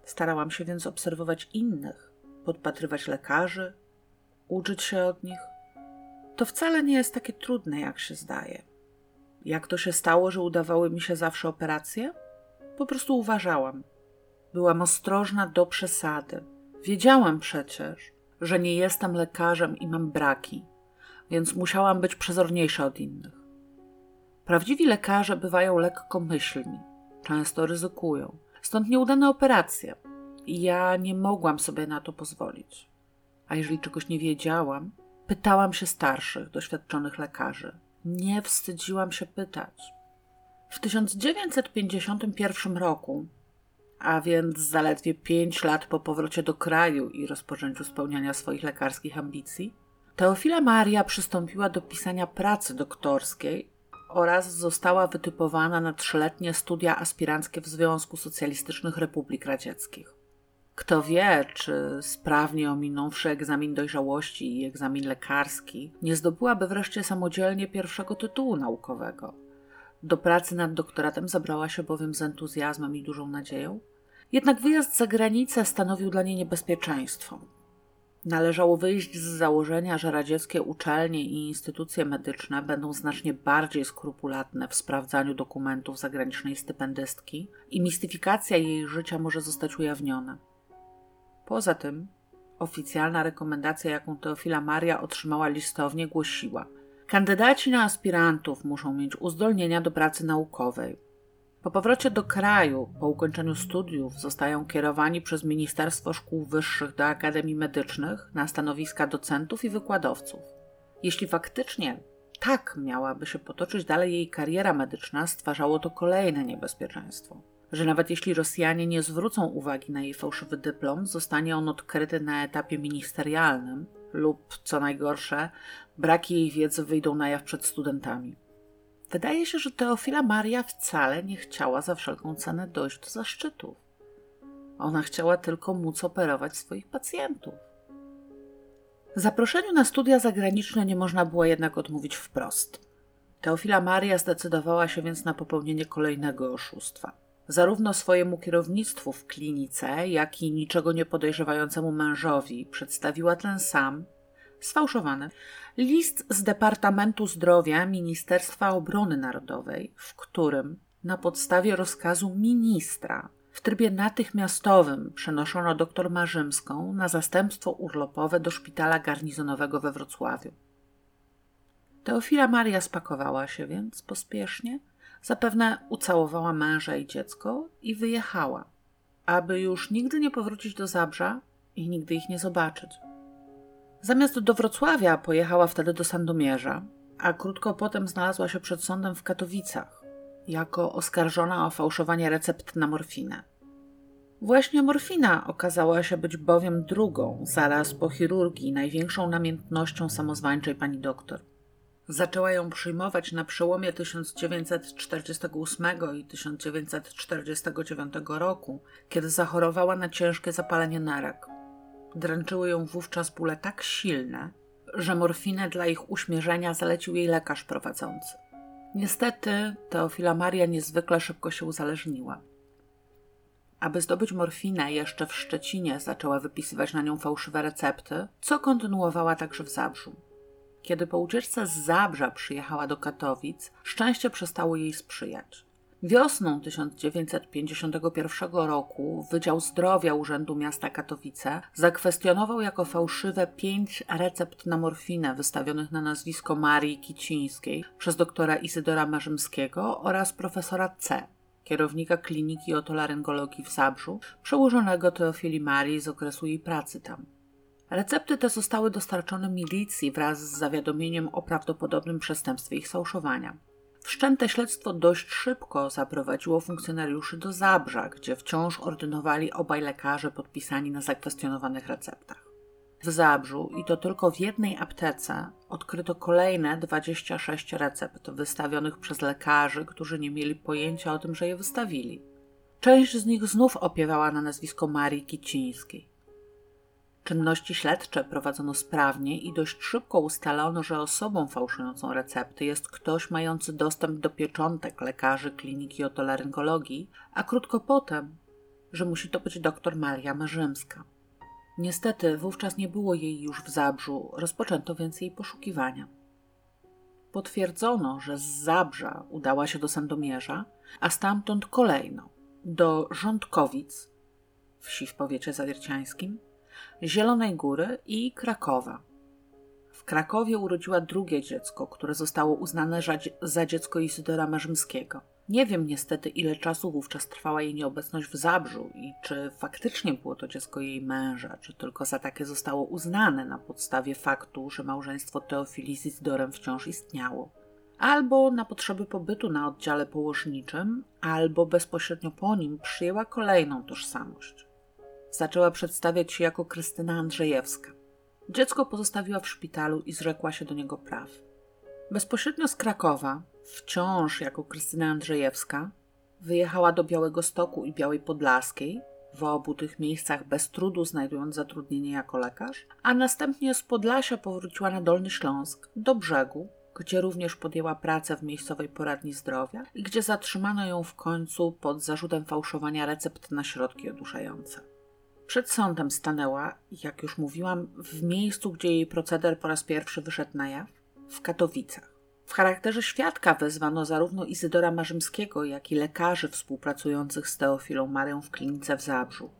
[SPEAKER 1] starałam się więc obserwować innych, podpatrywać lekarzy, uczyć się od nich. To wcale nie jest takie trudne, jak się zdaje. Jak to się stało, że udawały mi się zawsze operacje? Po prostu uważałam, Byłam ostrożna do przesady. Wiedziałam przecież, że nie jestem lekarzem i mam braki, więc musiałam być przezorniejsza od innych. Prawdziwi lekarze bywają lekkomyślni, często ryzykują, stąd nieudane operacje. I ja nie mogłam sobie na to pozwolić. A jeżeli czegoś nie wiedziałam, pytałam się starszych, doświadczonych lekarzy. Nie wstydziłam się pytać. W 1951 roku a więc zaledwie pięć lat po powrocie do kraju i rozpoczęciu spełniania swoich lekarskich ambicji, Teofila Maria przystąpiła do pisania pracy doktorskiej oraz została wytypowana na trzyletnie studia aspiranckie w Związku Socjalistycznych Republik Radzieckich. Kto wie, czy sprawnie ominąwszy egzamin dojrzałości i egzamin lekarski, nie zdobyłaby wreszcie samodzielnie pierwszego tytułu naukowego – do pracy nad doktoratem zabrała się bowiem z entuzjazmem i dużą nadzieją. Jednak wyjazd za granicę stanowił dla niej niebezpieczeństwo. Należało wyjść z założenia, że radzieckie uczelnie i instytucje medyczne będą znacznie bardziej skrupulatne w sprawdzaniu dokumentów zagranicznej stypendystki i mistyfikacja jej życia może zostać ujawniona. Poza tym, oficjalna rekomendacja, jaką Teofila Maria otrzymała listownie, głosiła – Kandydaci na aspirantów muszą mieć uzdolnienia do pracy naukowej. Po powrocie do kraju, po ukończeniu studiów, zostają kierowani przez Ministerstwo Szkół Wyższych do Akademii Medycznych na stanowiska docentów i wykładowców. Jeśli faktycznie tak miałaby się potoczyć dalej jej kariera medyczna, stwarzało to kolejne niebezpieczeństwo. Że nawet jeśli Rosjanie nie zwrócą uwagi na jej fałszywy dyplom, zostanie on odkryty na etapie ministerialnym lub, co najgorsze, braki jej wiedzy wyjdą na jaw przed studentami. Wydaje się, że Teofila Maria wcale nie chciała za wszelką cenę dojść do zaszczytów. Ona chciała tylko móc operować swoich pacjentów. Zaproszeniu na studia zagraniczne nie można było jednak odmówić wprost. Teofila Maria zdecydowała się więc na popełnienie kolejnego oszustwa. Zarówno swojemu kierownictwu w klinice, jak i niczego nie podejrzewającemu mężowi przedstawiła ten sam, sfałszowany, list z Departamentu Zdrowia Ministerstwa Obrony Narodowej, w którym na podstawie rozkazu ministra w trybie natychmiastowym przenoszono dr Marzymską na zastępstwo urlopowe do szpitala garnizonowego we Wrocławiu. Teofila Maria spakowała się więc pospiesznie, zapewne ucałowała męża i dziecko i wyjechała, aby już nigdy nie powrócić do Zabrza i nigdy ich nie zobaczyć. Zamiast do Wrocławia pojechała wtedy do Sandomierza, a krótko potem znalazła się przed sądem w Katowicach jako oskarżona o fałszowanie recept na morfinę. Właśnie morfina okazała się być bowiem drugą, zaraz po chirurgii, największą namiętnością samozwańczej pani doktor. Zaczęła ją przyjmować na przełomie 1948 i 1949 roku, kiedy zachorowała na ciężkie zapalenie nerek. Dręczyły ją wówczas bóle tak silne, że morfinę dla ich uśmierzenia zalecił jej lekarz prowadzący. Niestety Teofila Maria niezwykle szybko się uzależniła. Aby zdobyć morfinę, jeszcze w Szczecinie zaczęła wypisywać na nią fałszywe recepty, co kontynuowała także w Zabrzu. Kiedy po ucieczce z Zabrza przyjechała do Katowic, szczęście przestało jej sprzyjać. Wiosną 1951 roku Wydział Zdrowia Urzędu Miasta Katowice zakwestionował jako fałszywe pięć recept na morfinę wystawionych na nazwisko Marii Kicińskiej przez doktora Izydora Marzymskiego oraz profesora C, kierownika kliniki otolaryngologii w Zabrzu, przełożonego Teofili Marii z okresu jej pracy tam. Recepty te zostały dostarczone milicji wraz z zawiadomieniem o prawdopodobnym przestępstwie ich fałszowania. Wszczęte śledztwo dość szybko zaprowadziło funkcjonariuszy do Zabrza, gdzie wciąż ordynowali obaj lekarze podpisani na zakwestionowanych receptach. W Zabrzu i to tylko w jednej aptece odkryto kolejne 26 recept wystawionych przez lekarzy, którzy nie mieli pojęcia o tym, że je wystawili. Część z nich znów opiewała na nazwisko Marii Kicińskiej. Czynności śledcze prowadzono sprawnie i dość szybko ustalono, że osobą fałszującą recepty jest ktoś mający dostęp do pieczątek lekarzy kliniki otolaryngologii, a krótko potem, że musi to być dr Maria Marzymska. Niestety wówczas nie było jej już w Zabrzu, rozpoczęto więc jej poszukiwania. Potwierdzono, że z Zabrza udała się do Sandomierza, a stamtąd kolejno do Rządkowic, wsi w powiecie zawierciańskim, Zielonej Góry i Krakowa. W Krakowie urodziła drugie dziecko, które zostało uznane za dziecko Izydora Marzymskiego. Nie wiem niestety, ile czasu wówczas trwała jej nieobecność w Zabrzu i czy faktycznie było to dziecko jej męża, czy tylko za takie zostało uznane na podstawie faktu, że małżeństwo Teofilii z Izydorem wciąż istniało. Albo na potrzeby pobytu na oddziale położniczym, albo bezpośrednio po nim przyjęła kolejną tożsamość. Zaczęła przedstawiać się jako Krystyna Andrzejewska. Dziecko pozostawiła w szpitalu i zrzekła się do niego praw. Bezpośrednio z Krakowa, wciąż jako Krystyna Andrzejewska, wyjechała do Białego Stoku i Białej Podlaskiej, w obu tych miejscach bez trudu znajdując zatrudnienie jako lekarz, a następnie z Podlasia powróciła na Dolny Śląsk, do brzegu, gdzie również podjęła pracę w miejscowej poradni zdrowia i gdzie zatrzymano ją w końcu pod zarzutem fałszowania recept na środki oduszające. Przed sądem stanęła, jak już mówiłam, w miejscu, gdzie jej proceder po raz pierwszy wyszedł na jaw w Katowicach. W charakterze świadka wezwano zarówno Izydora Marzymskiego, jak i lekarzy współpracujących z Teofilą Marią w klinice w Zabrzu.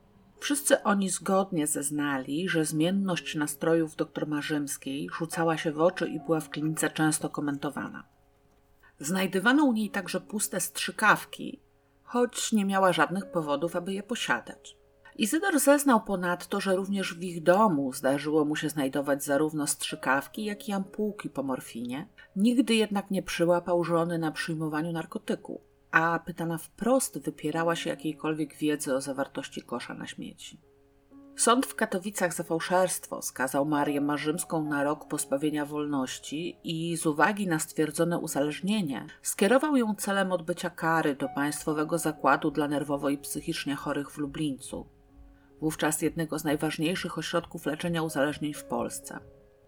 [SPEAKER 1] Wszyscy oni zgodnie zeznali, że zmienność nastrojów dr Marzymskiej rzucała się w oczy i była w klinice często komentowana. Znajdywano u niej także puste strzykawki, choć nie miała żadnych powodów, aby je posiadać. Izydor zeznał ponadto, że również w ich domu zdarzyło mu się znajdować zarówno strzykawki, jak i ampułki po morfinie. Nigdy jednak nie przyłapał żony na przyjmowaniu narkotyku, a pytana wprost wypierała się jakiejkolwiek wiedzy o zawartości kosza na śmieci. Sąd w Katowicach za fałszerstwo skazał Marię Marzymską na rok pozbawienia wolności i z uwagi na stwierdzone uzależnienie skierował ją celem odbycia kary do Państwowego Zakładu dla Nerwowo i Psychicznie Chorych w Lublińcu, wówczas jednego z najważniejszych ośrodków leczenia uzależnień w Polsce.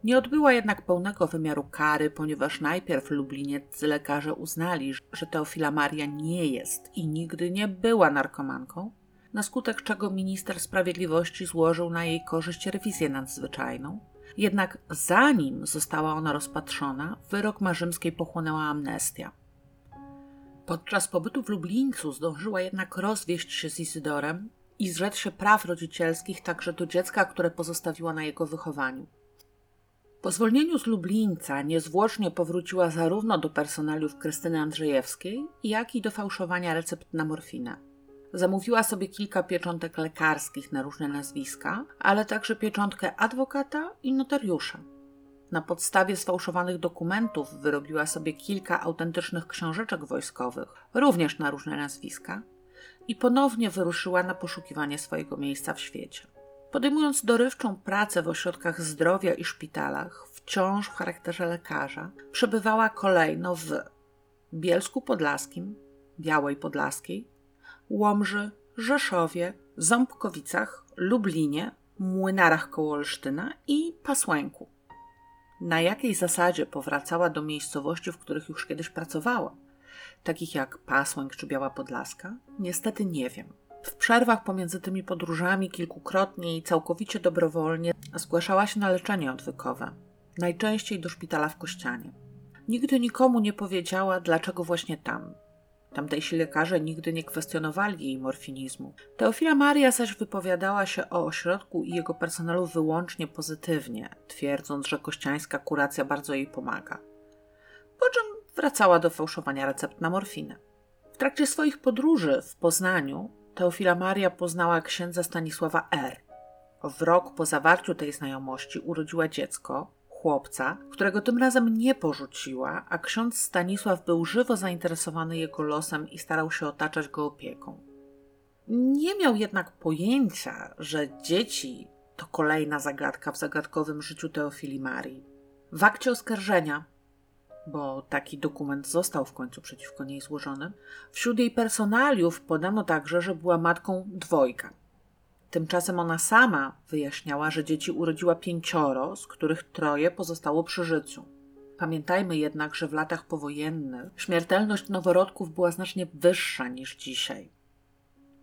[SPEAKER 1] Nie odbyła jednak pełnego wymiaru kary, ponieważ najpierw lublinieccy lekarze uznali, że Teofila Maria nie jest i nigdy nie była narkomanką, na skutek czego minister sprawiedliwości złożył na jej korzyść rewizję nadzwyczajną. Jednak zanim została ona rozpatrzona, wyrok Marzymskiej pochłonęła amnestia. Podczas pobytu w Lublińcu zdążyła jednak rozwieść się z Izydorem i zrzec się praw rodzicielskich także do dziecka, które pozostawiła na jego wychowaniu. Po zwolnieniu z Lublińca niezwłocznie powróciła zarówno do personaliów Krystyny Andrzejewskiej, jak i do fałszowania recept na morfinę. Zamówiła sobie kilka pieczątek lekarskich na różne nazwiska, ale także pieczątkę adwokata i notariusza. Na podstawie sfałszowanych dokumentów wyrobiła sobie kilka autentycznych książeczek wojskowych, również na różne nazwiska, i ponownie wyruszyła na poszukiwanie swojego miejsca w świecie. Podejmując dorywczą pracę w ośrodkach zdrowia i szpitalach, wciąż w charakterze lekarza, przebywała kolejno w Bielsku Podlaskim, Białej Podlaskiej, Łomży, Rzeszowie, Ząbkowicach, Lublinie, Młynarach koło Olsztyna i Pasłęku. Na jakiej zasadzie powracała do miejscowości, w których już kiedyś pracowała, takich jak Pasłęk czy Biała Podlaska, niestety nie wiem. W przerwach pomiędzy tymi podróżami kilkukrotnie i całkowicie dobrowolnie zgłaszała się na leczenie odwykowe, najczęściej do szpitala w Kościanie. Nigdy nikomu nie powiedziała, dlaczego właśnie tam. Tamtejsi lekarze nigdy nie kwestionowali jej morfinizmu. Teofila Maria zaś wypowiadała się o ośrodku i jego personelu wyłącznie pozytywnie, twierdząc, że kościańska kuracja bardzo jej pomaga. Po czym wracała do fałszowania recept na morfinę. W trakcie swoich podróży w Poznaniu Teofila Maria poznała księdza Stanisława R. W rok po zawarciu tej znajomości urodziła dziecko, chłopca, którego tym razem nie porzuciła, a ksiądz Stanisław był żywo zainteresowany jego losem i starał się otaczać go opieką. Nie miał jednak pojęcia, że dzieci to kolejna zagadka w zagadkowym życiu Teofili Marii. W akcie oskarżenia bo taki dokument został w końcu przeciwko niej złożony, wśród jej personaliów podano także, że była matką dwojga. Tymczasem ona sama wyjaśniała, że dzieci urodziła pięcioro, z których troje pozostało przy życiu. Pamiętajmy jednak, że w latach powojennych śmiertelność noworodków była znacznie wyższa niż dzisiaj.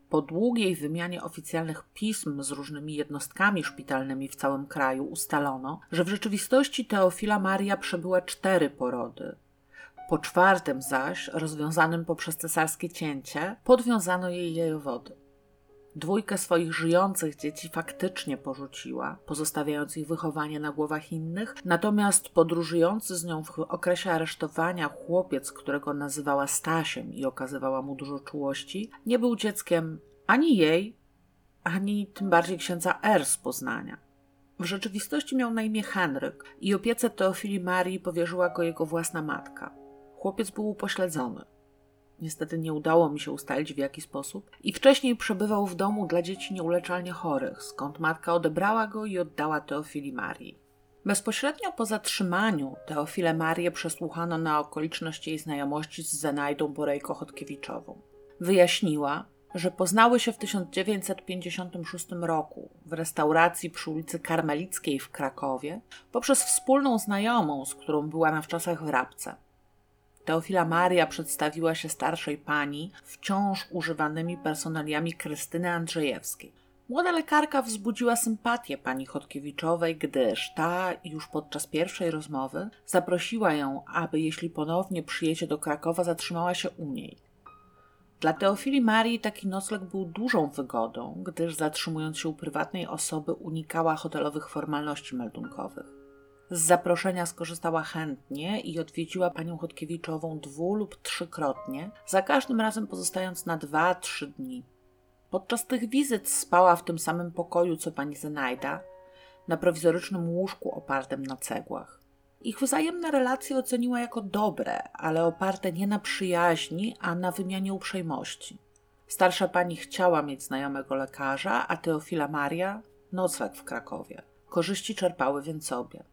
[SPEAKER 1] Po długiej wymianie oficjalnych pism z różnymi jednostkami szpitalnymi w całym kraju ustalono, że w rzeczywistości Teofila Maria przebyła cztery porody. Po czwartym zaś, rozwiązanym poprzez cesarskie cięcie, podwiązano jej jajowody. Dwójkę swoich żyjących dzieci faktycznie porzuciła, pozostawiając ich wychowanie na głowach innych, natomiast podróżujący z nią w okresie aresztowania chłopiec, którego nazywała Stasiem i okazywała mu dużo czułości, nie był dzieckiem ani jej, ani tym bardziej księdza R z Poznania. W rzeczywistości miał na imię Henryk i opiece Teofili Marii powierzyła go jego własna matka. Chłopiec był upośledzony. Niestety nie udało mi się ustalić w jaki sposób. I wcześniej przebywał w domu dla dzieci nieuleczalnie chorych, skąd matka odebrała go i oddała Teofili Marii. Bezpośrednio po zatrzymaniu Teofilę Marię przesłuchano na okoliczność jej znajomości z Zenajdą Borejko Chodkiewiczową. Wyjaśniła, że poznały się w 1956 roku w restauracji przy ulicy Karmelickiej w Krakowie poprzez wspólną znajomą, z którą była na wczasach w Rabce. Teofila Maria przedstawiła się starszej pani wciąż używanymi personaliami Krystyny Andrzejewskiej. Młoda lekarka wzbudziła sympatię pani Chodkiewiczowej, gdyż ta już podczas pierwszej rozmowy zaprosiła ją, aby jeśli ponownie przyjedzie do Krakowa, zatrzymała się u niej. Dla Teofili Marii taki nocleg był dużą wygodą, gdyż zatrzymując się u prywatnej osoby unikała hotelowych formalności meldunkowych. Z zaproszenia skorzystała chętnie i odwiedziła panią Chodkiewiczową dwu lub trzykrotnie, za każdym razem pozostając na dwa, trzy dni. Podczas tych wizyt spała w tym samym pokoju co pani Zenajda, na prowizorycznym łóżku opartym na cegłach. Ich wzajemne relacje oceniła jako dobre, ale oparte nie na przyjaźni, a na wymianie uprzejmości. Starsza pani chciała mieć znajomego lekarza, a Teofila Maria nocleg w Krakowie. Korzyści czerpały więc obie.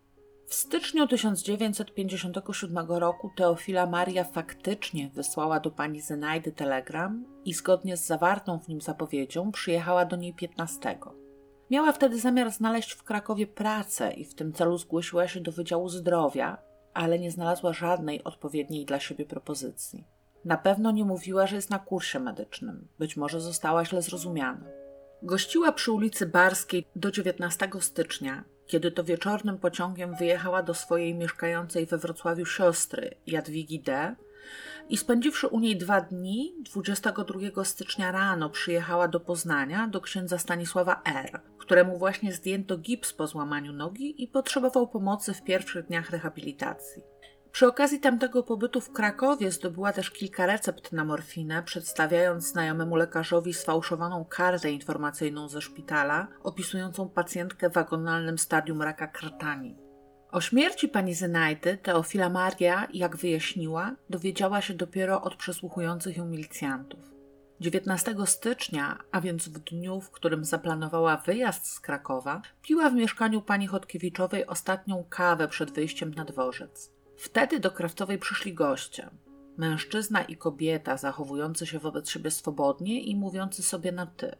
[SPEAKER 1] W styczniu 1957 roku Teofila Maria faktycznie wysłała do pani Zenajdy telegram i zgodnie z zawartą w nim zapowiedzią przyjechała do niej 15. Miała wtedy zamiar znaleźć w Krakowie pracę i w tym celu zgłosiła się do Wydziału Zdrowia, ale nie znalazła żadnej odpowiedniej dla siebie propozycji. Na pewno nie mówiła, że jest na kursie medycznym, być może została źle zrozumiana. Gościła przy ulicy Barskiej do 19 stycznia, kiedy to wieczornym pociągiem wyjechała do swojej mieszkającej we Wrocławiu siostry Jadwigi D. i spędziwszy u niej dwa dni, 22 stycznia rano przyjechała do Poznania do księdza Stanisława R., któremu właśnie zdjęto gips po złamaniu nogi i potrzebował pomocy w pierwszych dniach rehabilitacji. Przy okazji tamtego pobytu w Krakowie zdobyła też kilka recept na morfinę, przedstawiając znajomemu lekarzowi sfałszowaną kartę informacyjną ze szpitala, opisującą pacjentkę w agonalnym stadium raka krtani. O śmierci pani Zenajdy Teofila Maria, jak wyjaśniła, dowiedziała się dopiero od przesłuchujących ją milicjantów. 19 stycznia, a więc w dniu, w którym zaplanowała wyjazd z Krakowa, piła w mieszkaniu pani Chodkiewiczowej ostatnią kawę przed wyjściem na dworzec. Wtedy do Krawcowej przyszli goście. Mężczyzna i kobieta zachowujący się wobec siebie swobodnie i mówiący sobie na ty.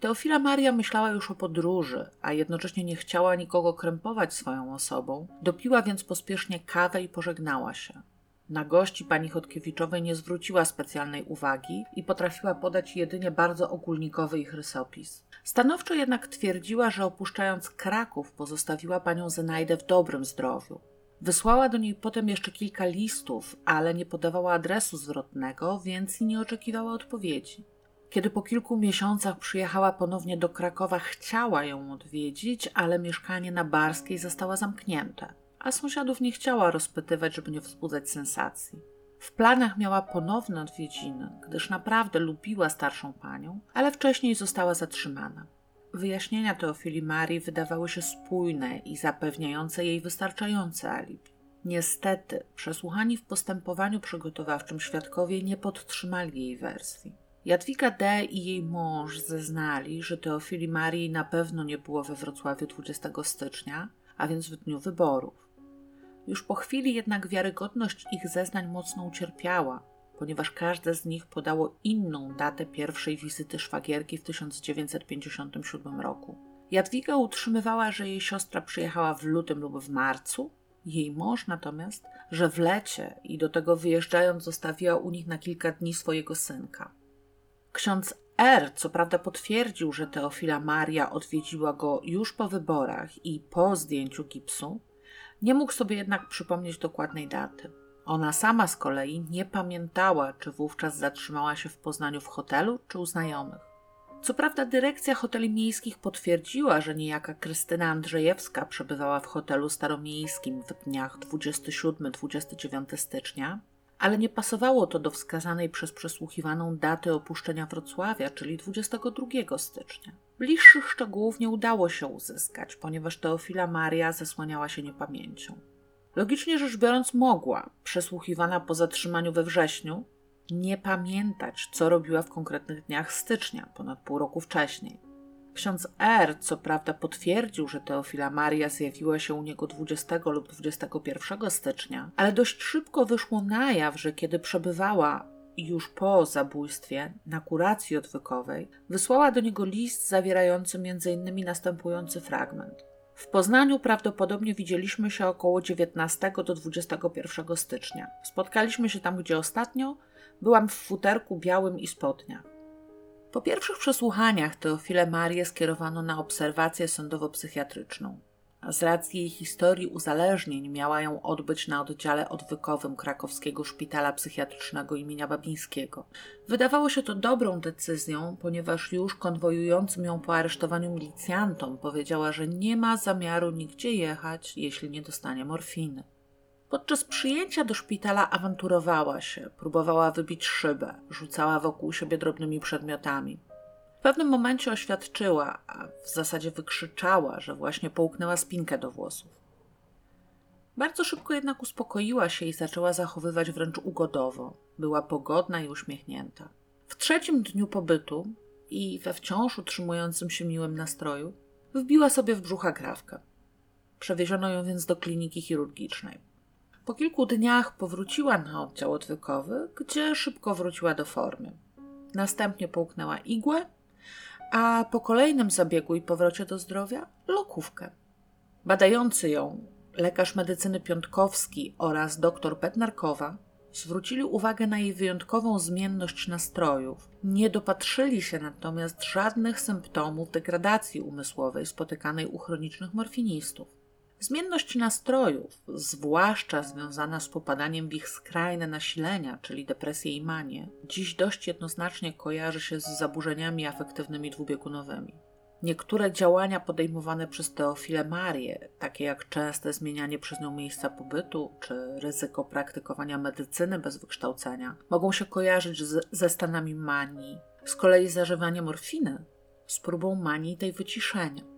[SPEAKER 1] Teofila Maria myślała już o podróży, a jednocześnie nie chciała nikogo krępować swoją osobą, dopiła więc pospiesznie kawę i pożegnała się. Na gości pani Chodkiewiczowej nie zwróciła specjalnej uwagi i potrafiła podać jedynie bardzo ogólnikowy ich rysopis. Stanowczo jednak twierdziła, że opuszczając Kraków pozostawiła panią Zenajdę w dobrym zdrowiu. Wysłała do niej potem jeszcze kilka listów, ale nie podawała adresu zwrotnego, więc nie oczekiwała odpowiedzi. Kiedy po kilku miesiącach przyjechała ponownie do Krakowa, chciała ją odwiedzić, ale mieszkanie na Barskiej zostało zamknięte, a sąsiadów nie chciała rozpytywać, żeby nie wzbudzać sensacji. W planach miała ponowne odwiedziny, gdyż naprawdę lubiła starszą panią, ale wcześniej została zatrzymana. Wyjaśnienia Teofili Marii wydawały się spójne i zapewniające jej wystarczające alibi. Niestety, przesłuchani w postępowaniu przygotowawczym świadkowie nie podtrzymali jej wersji. Jadwiga D. i jej mąż zeznali, że Teofili Marii na pewno nie było we Wrocławiu 20 stycznia, a więc w dniu wyborów. Już po chwili jednak wiarygodność ich zeznań mocno ucierpiała, ponieważ każde z nich podało inną datę pierwszej wizyty szwagierki w 1957 roku. Jadwiga utrzymywała, że jej siostra przyjechała w lutym lub w marcu, jej mąż natomiast, że w lecie i do tego wyjeżdżając zostawiła u nich na kilka dni swojego synka. Ksiądz R. co prawda potwierdził, że Teofila Maria odwiedziła go już po wyborach i po zdjęciu gipsu, nie mógł sobie jednak przypomnieć dokładnej daty. Ona sama z kolei nie pamiętała, czy wówczas zatrzymała się w Poznaniu w hotelu, czy u znajomych. Co prawda, dyrekcja hoteli miejskich potwierdziła, że niejaka Krystyna Andrzejewska przebywała w hotelu staromiejskim w dniach 27-29 stycznia, ale nie pasowało to do wskazanej przez przesłuchiwaną daty opuszczenia Wrocławia, czyli 22 stycznia. Bliższych szczegółów nie udało się uzyskać, ponieważ Teofila Maria zasłaniała się niepamięcią. Logicznie rzecz biorąc, mogła, przesłuchiwana po zatrzymaniu we wrześniu, nie pamiętać, co robiła w konkretnych dniach stycznia, ponad pół roku wcześniej. Ksiądz R. co prawda potwierdził, że Teofila Maria zjawiła się u niego 20 lub 21 stycznia, ale dość szybko wyszło na jaw, że kiedy przebywała już po zabójstwie na kuracji odwykowej, wysłała do niego list zawierający m.in. następujący fragment. W Poznaniu prawdopodobnie widzieliśmy się około 19 do 21 stycznia. Spotkaliśmy się tam, gdzie ostatnio. Byłam w futerku białym i spodniach. Po pierwszych przesłuchaniach Teofilę Marię skierowano na obserwację sądowo-psychiatryczną. Z racji jej historii uzależnień miała ją odbyć na oddziale odwykowym krakowskiego szpitala psychiatrycznego imienia Babińskiego. Wydawało się to dobrą decyzją, ponieważ już konwojującym ją po aresztowaniu milicjantom powiedziała, że nie ma zamiaru nigdzie jechać, jeśli nie dostanie morfiny. Podczas przyjęcia do szpitala awanturowała się, próbowała wybić szybę, rzucała wokół siebie drobnymi przedmiotami. Pewnym momencie oświadczyła, a w zasadzie wykrzyczała, że właśnie połknęła spinkę do włosów. Bardzo szybko jednak uspokoiła się i zaczęła zachowywać wręcz ugodowo. Była pogodna i uśmiechnięta. W trzecim dniu pobytu i we wciąż utrzymującym się miłym nastroju Wbiła sobie w brzucha krawkę. Przewieziono ją więc do kliniki chirurgicznej. Po kilku dniach powróciła na oddział odwykowy, gdzie szybko wróciła do formy. Następnie połknęła igłę, a po kolejnym zabiegu i powrocie do zdrowia lokówkę. Badający ją lekarz medycyny Piątkowski oraz dr Bednarkowa zwrócili uwagę na jej wyjątkową zmienność nastrojów. Nie dopatrzyli się natomiast żadnych symptomów degradacji umysłowej spotykanej u chronicznych morfinistów. Zmienność nastrojów, zwłaszcza związana z popadaniem w ich skrajne nasilenia, czyli depresję i manię, dziś dość jednoznacznie kojarzy się z zaburzeniami afektywnymi dwubiegunowymi. Niektóre działania podejmowane przez Teofilę Marię, takie jak częste zmienianie przez nią miejsca pobytu czy ryzyko praktykowania medycyny bez wykształcenia, mogą się kojarzyć z, ze stanami manii. Z kolei zażywanie morfiny z próbą manii tej wyciszenia.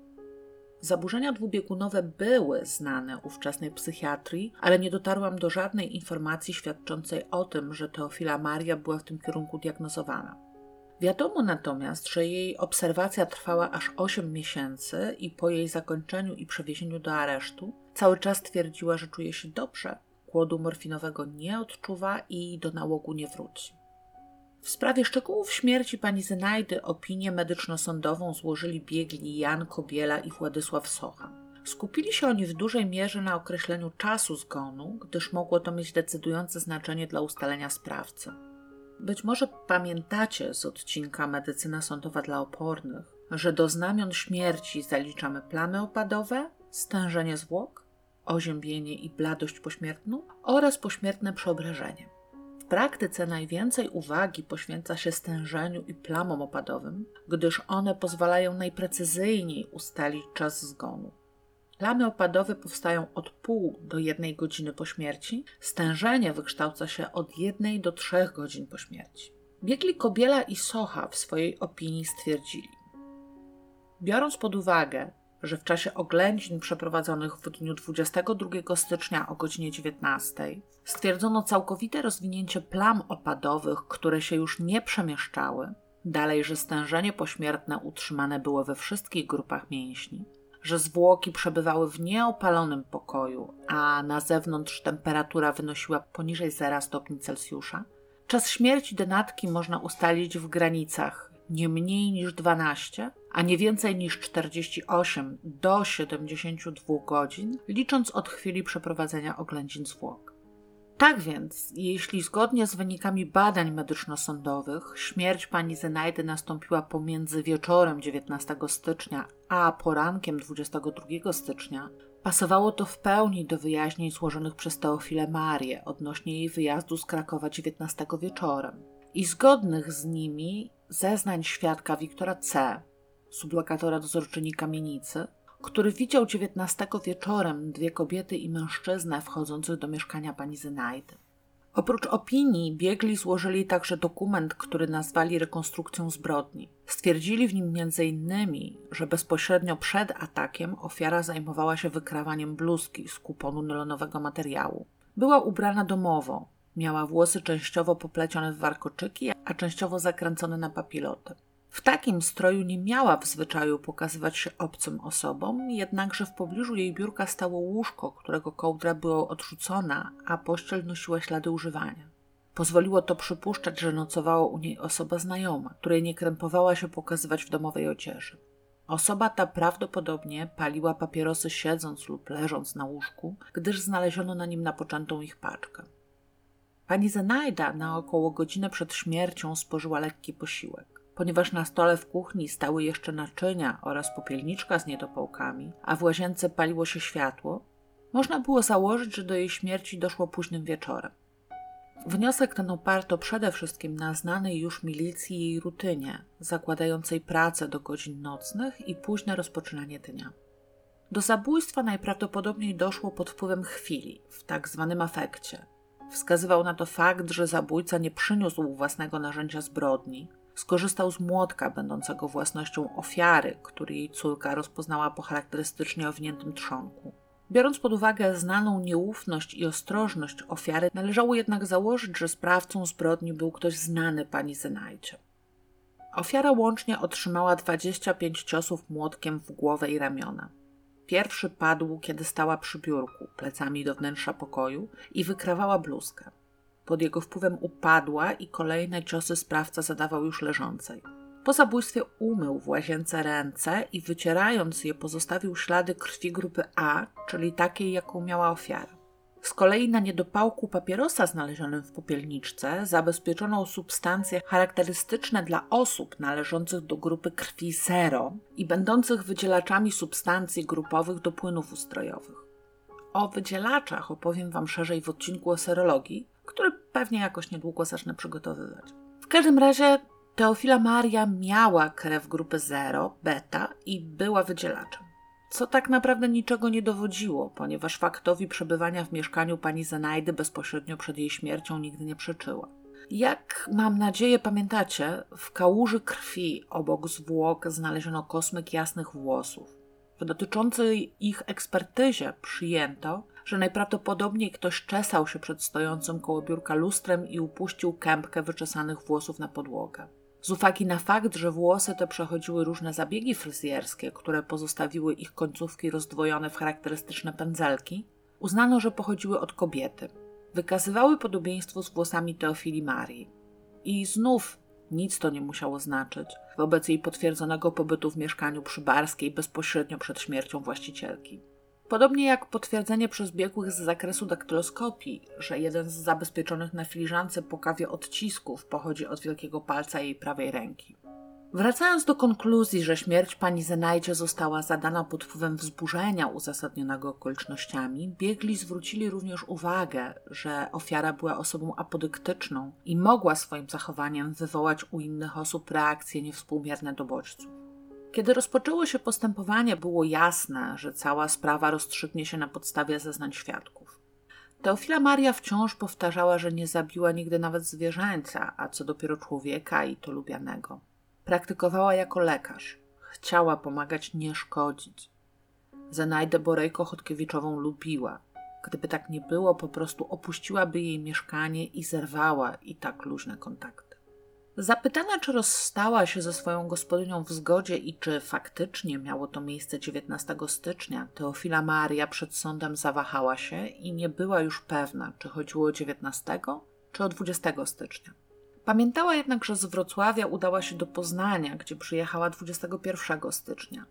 [SPEAKER 1] Zaburzenia dwubiegunowe były znane ówczesnej psychiatrii, ale nie dotarłam do żadnej informacji świadczącej o tym, że Teofila Maria była w tym kierunku diagnozowana. Wiadomo natomiast, że jej obserwacja trwała aż 8 miesięcy i po jej zakończeniu i przewiezieniu do aresztu cały czas twierdziła, że czuje się dobrze, głodu morfinowego nie odczuwa i do nałogu nie wróci. W sprawie szczegółów śmierci pani Zenajdy opinię medyczno-sądową złożyli biegli Jan Kobiela i Władysław Socha. Skupili się oni w dużej mierze na określeniu czasu zgonu, gdyż mogło to mieć decydujące znaczenie dla ustalenia sprawcy. Być może pamiętacie z odcinka Medycyna sądowa dla opornych, że do znamion śmierci zaliczamy plamy opadowe, stężenie zwłok, oziębienie i bladość pośmiertną oraz pośmiertne przeobrażenie. Praktyce najwięcej uwagi poświęca się stężeniu i plamom opadowym, gdyż one pozwalają najprecyzyjniej ustalić czas zgonu. Plamy opadowe powstają od pół do jednej godziny po śmierci, stężenie wykształca się od jednej do trzech godzin po śmierci. Biegli Kobiela i Socha w swojej opinii stwierdzili, biorąc pod uwagę, że w czasie oględzin przeprowadzonych w dniu 22 stycznia o godzinie 19 stwierdzono całkowite rozwinięcie plam opadowych, które się już nie przemieszczały, dalej, że stężenie pośmiertne utrzymane było we wszystkich grupach mięśni, że zwłoki przebywały w nieopalonym pokoju, a na zewnątrz temperatura wynosiła poniżej 0 stopni Celsjusza, czas śmierci denatki można ustalić w granicach nie mniej niż 12, a nie więcej niż 48 do 72 godzin, licząc od chwili przeprowadzenia oględzin zwłok. Tak więc, jeśli zgodnie z wynikami badań medyczno-sądowych śmierć pani Zenajdy nastąpiła pomiędzy wieczorem 19 stycznia a porankiem 22 stycznia, pasowało to w pełni do wyjaśnień złożonych przez Teofilę Marię odnośnie jej wyjazdu z Krakowa 19 wieczorem i zgodnych z nimi zeznań świadka Wiktora C., sublokatora dozorczyni kamienicy, który widział 19 wieczorem dwie kobiety i mężczyznę wchodzących do mieszkania pani Zynajdy. Oprócz opinii, biegli złożyli także dokument, który nazwali rekonstrukcją zbrodni. Stwierdzili w nim m.in., że bezpośrednio przed atakiem ofiara zajmowała się wykrawaniem bluzki z kuponu nylonowego materiału. Była ubrana domowo, miała włosy częściowo poplecione w warkoczyki, a częściowo zakręcone na papiloty. W takim stroju nie miała w zwyczaju pokazywać się obcym osobom, jednakże w pobliżu jej biurka stało łóżko, którego kołdra była odrzucona, a pościel nosiła ślady używania. Pozwoliło to przypuszczać, że nocowała u niej osoba znajoma, której nie krępowała się pokazywać w domowej odzieży. Osoba ta prawdopodobnie paliła papierosy siedząc lub leżąc na łóżku, gdyż znaleziono na nim napoczętą ich paczkę. Pani Zenajda na około godzinę przed śmiercią spożyła lekki posiłek. Ponieważ na stole w kuchni stały jeszcze naczynia oraz popielniczka z niedopałkami, a w łazience paliło się światło, można było założyć, że do jej śmierci doszło późnym wieczorem. Wniosek ten oparto przede wszystkim na znanej już milicji jej rutynie, zakładającej pracę do godzin nocnych i późne rozpoczynanie dnia. Do zabójstwa najprawdopodobniej doszło pod wpływem chwili, w tak zwanym afekcie. Wskazywał na to fakt, że zabójca nie przyniósł własnego narzędzia zbrodni, skorzystał z młotka będącego własnością ofiary, który jej córka rozpoznała po charakterystycznie owiniętym trzonku. Biorąc pod uwagę znaną nieufność i ostrożność ofiary, należało jednak założyć, że sprawcą zbrodni był ktoś znany pani Zenajcie. Ofiara łącznie otrzymała 25 ciosów młotkiem w głowę i ramiona. Pierwszy padł, kiedy stała przy biurku, plecami do wnętrza pokoju i wykrawała bluzkę. Pod jego wpływem upadła i kolejne ciosy sprawca zadawał już leżącej. Po zabójstwie umył w łazience ręce i wycierając je pozostawił ślady krwi grupy A, czyli takiej, jaką miała ofiara. Z kolei na niedopałku papierosa znalezionym w popielniczce zabezpieczono substancje charakterystyczne dla osób należących do grupy krwi zero i będących wydzielaczami substancji grupowych do płynów ustrojowych. O wydzielaczach opowiem Wam szerzej w odcinku o serologii, który pewnie jakoś niedługo zacznę przygotowywać. W każdym razie Teofila Maria miała krew grupy 0, beta i była wydzielaczem. Co tak naprawdę niczego nie dowodziło, ponieważ faktowi przebywania w mieszkaniu pani Zenajdy bezpośrednio przed jej śmiercią nigdy nie przeczyła. Jak mam nadzieję pamiętacie, w kałuży krwi obok zwłok znaleziono kosmyk jasnych włosów. W dotyczącej ich ekspertyzie przyjęto, że najprawdopodobniej ktoś czesał się przed stojącym koło biurka lustrem i upuścił kępkę wyczesanych włosów na podłogę. Z uwagi na fakt, że włosy te przechodziły różne zabiegi fryzjerskie, które pozostawiły ich końcówki rozdwojone w charakterystyczne pędzelki, uznano, że pochodziły od kobiety. Wykazywały podobieństwo z włosami Teofilii Marii. I znów nic to nie musiało znaczyć wobec jej potwierdzonego pobytu w mieszkaniu przy Barskiej bezpośrednio przed śmiercią właścicielki. Podobnie jak potwierdzenie przez biegłych z zakresu daktyloskopii, że jeden z zabezpieczonych na filiżance po kawie odcisków pochodzi od wielkiego palca jej prawej ręki. Wracając do konkluzji, że śmierć pani Zenajdzie została zadana pod wpływem wzburzenia uzasadnionego okolicznościami, biegli zwrócili również uwagę, że ofiara była osobą apodyktyczną i mogła swoim zachowaniem wywołać u innych osób reakcje niewspółmierne do bodźców. Kiedy rozpoczęło się postępowanie, było jasne, że cała sprawa rozstrzygnie się na podstawie zeznań świadków. Teofila Maria wciąż powtarzała, że nie zabiła nigdy nawet zwierzęcia, a co dopiero człowieka i to lubianego. Praktykowała jako lekarz. Chciała pomagać, nie szkodzić. Zenajdę Borejko Chodkiewiczową lubiła. Gdyby tak nie było, po prostu opuściłaby jej mieszkanie i zerwała i tak luźne kontakty. Zapytana, czy rozstała się ze swoją gospodynią w zgodzie i czy faktycznie miało to miejsce 19 stycznia, Teofila Maria przed sądem zawahała się i nie była już pewna, czy chodziło o 19 czy o 20 stycznia. Pamiętała jednak, że z Wrocławia udała się do Poznania, gdzie przyjechała 21 stycznia.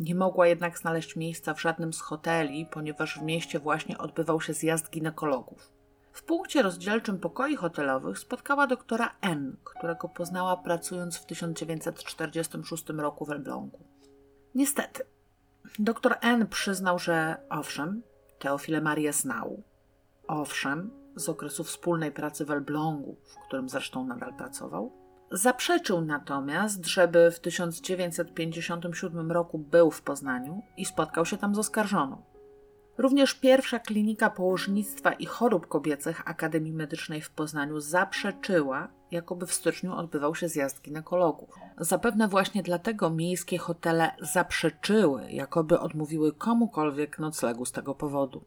[SPEAKER 1] Nie mogła jednak znaleźć miejsca w żadnym z hoteli, ponieważ w mieście właśnie odbywał się zjazd ginekologów. W punkcie rozdzielczym pokoi hotelowych spotkała doktora N, którego poznała pracując w 1946 roku w Elblągu. Niestety, doktor N przyznał, że owszem, Teofilę Marię znał. Owszem, z okresu wspólnej pracy w Elblągu, w którym zresztą nadal pracował. Zaprzeczył natomiast, żeby w 1957 roku był w Poznaniu i spotkał się tam z oskarżoną. Również pierwsza klinika położnictwa i chorób kobiecych Akademii Medycznej w Poznaniu zaprzeczyła, jakoby w styczniu odbywał się zjazd ginekologów. Zapewne właśnie dlatego miejskie hotele zaprzeczyły, jakoby odmówiły komukolwiek noclegu z tego powodu.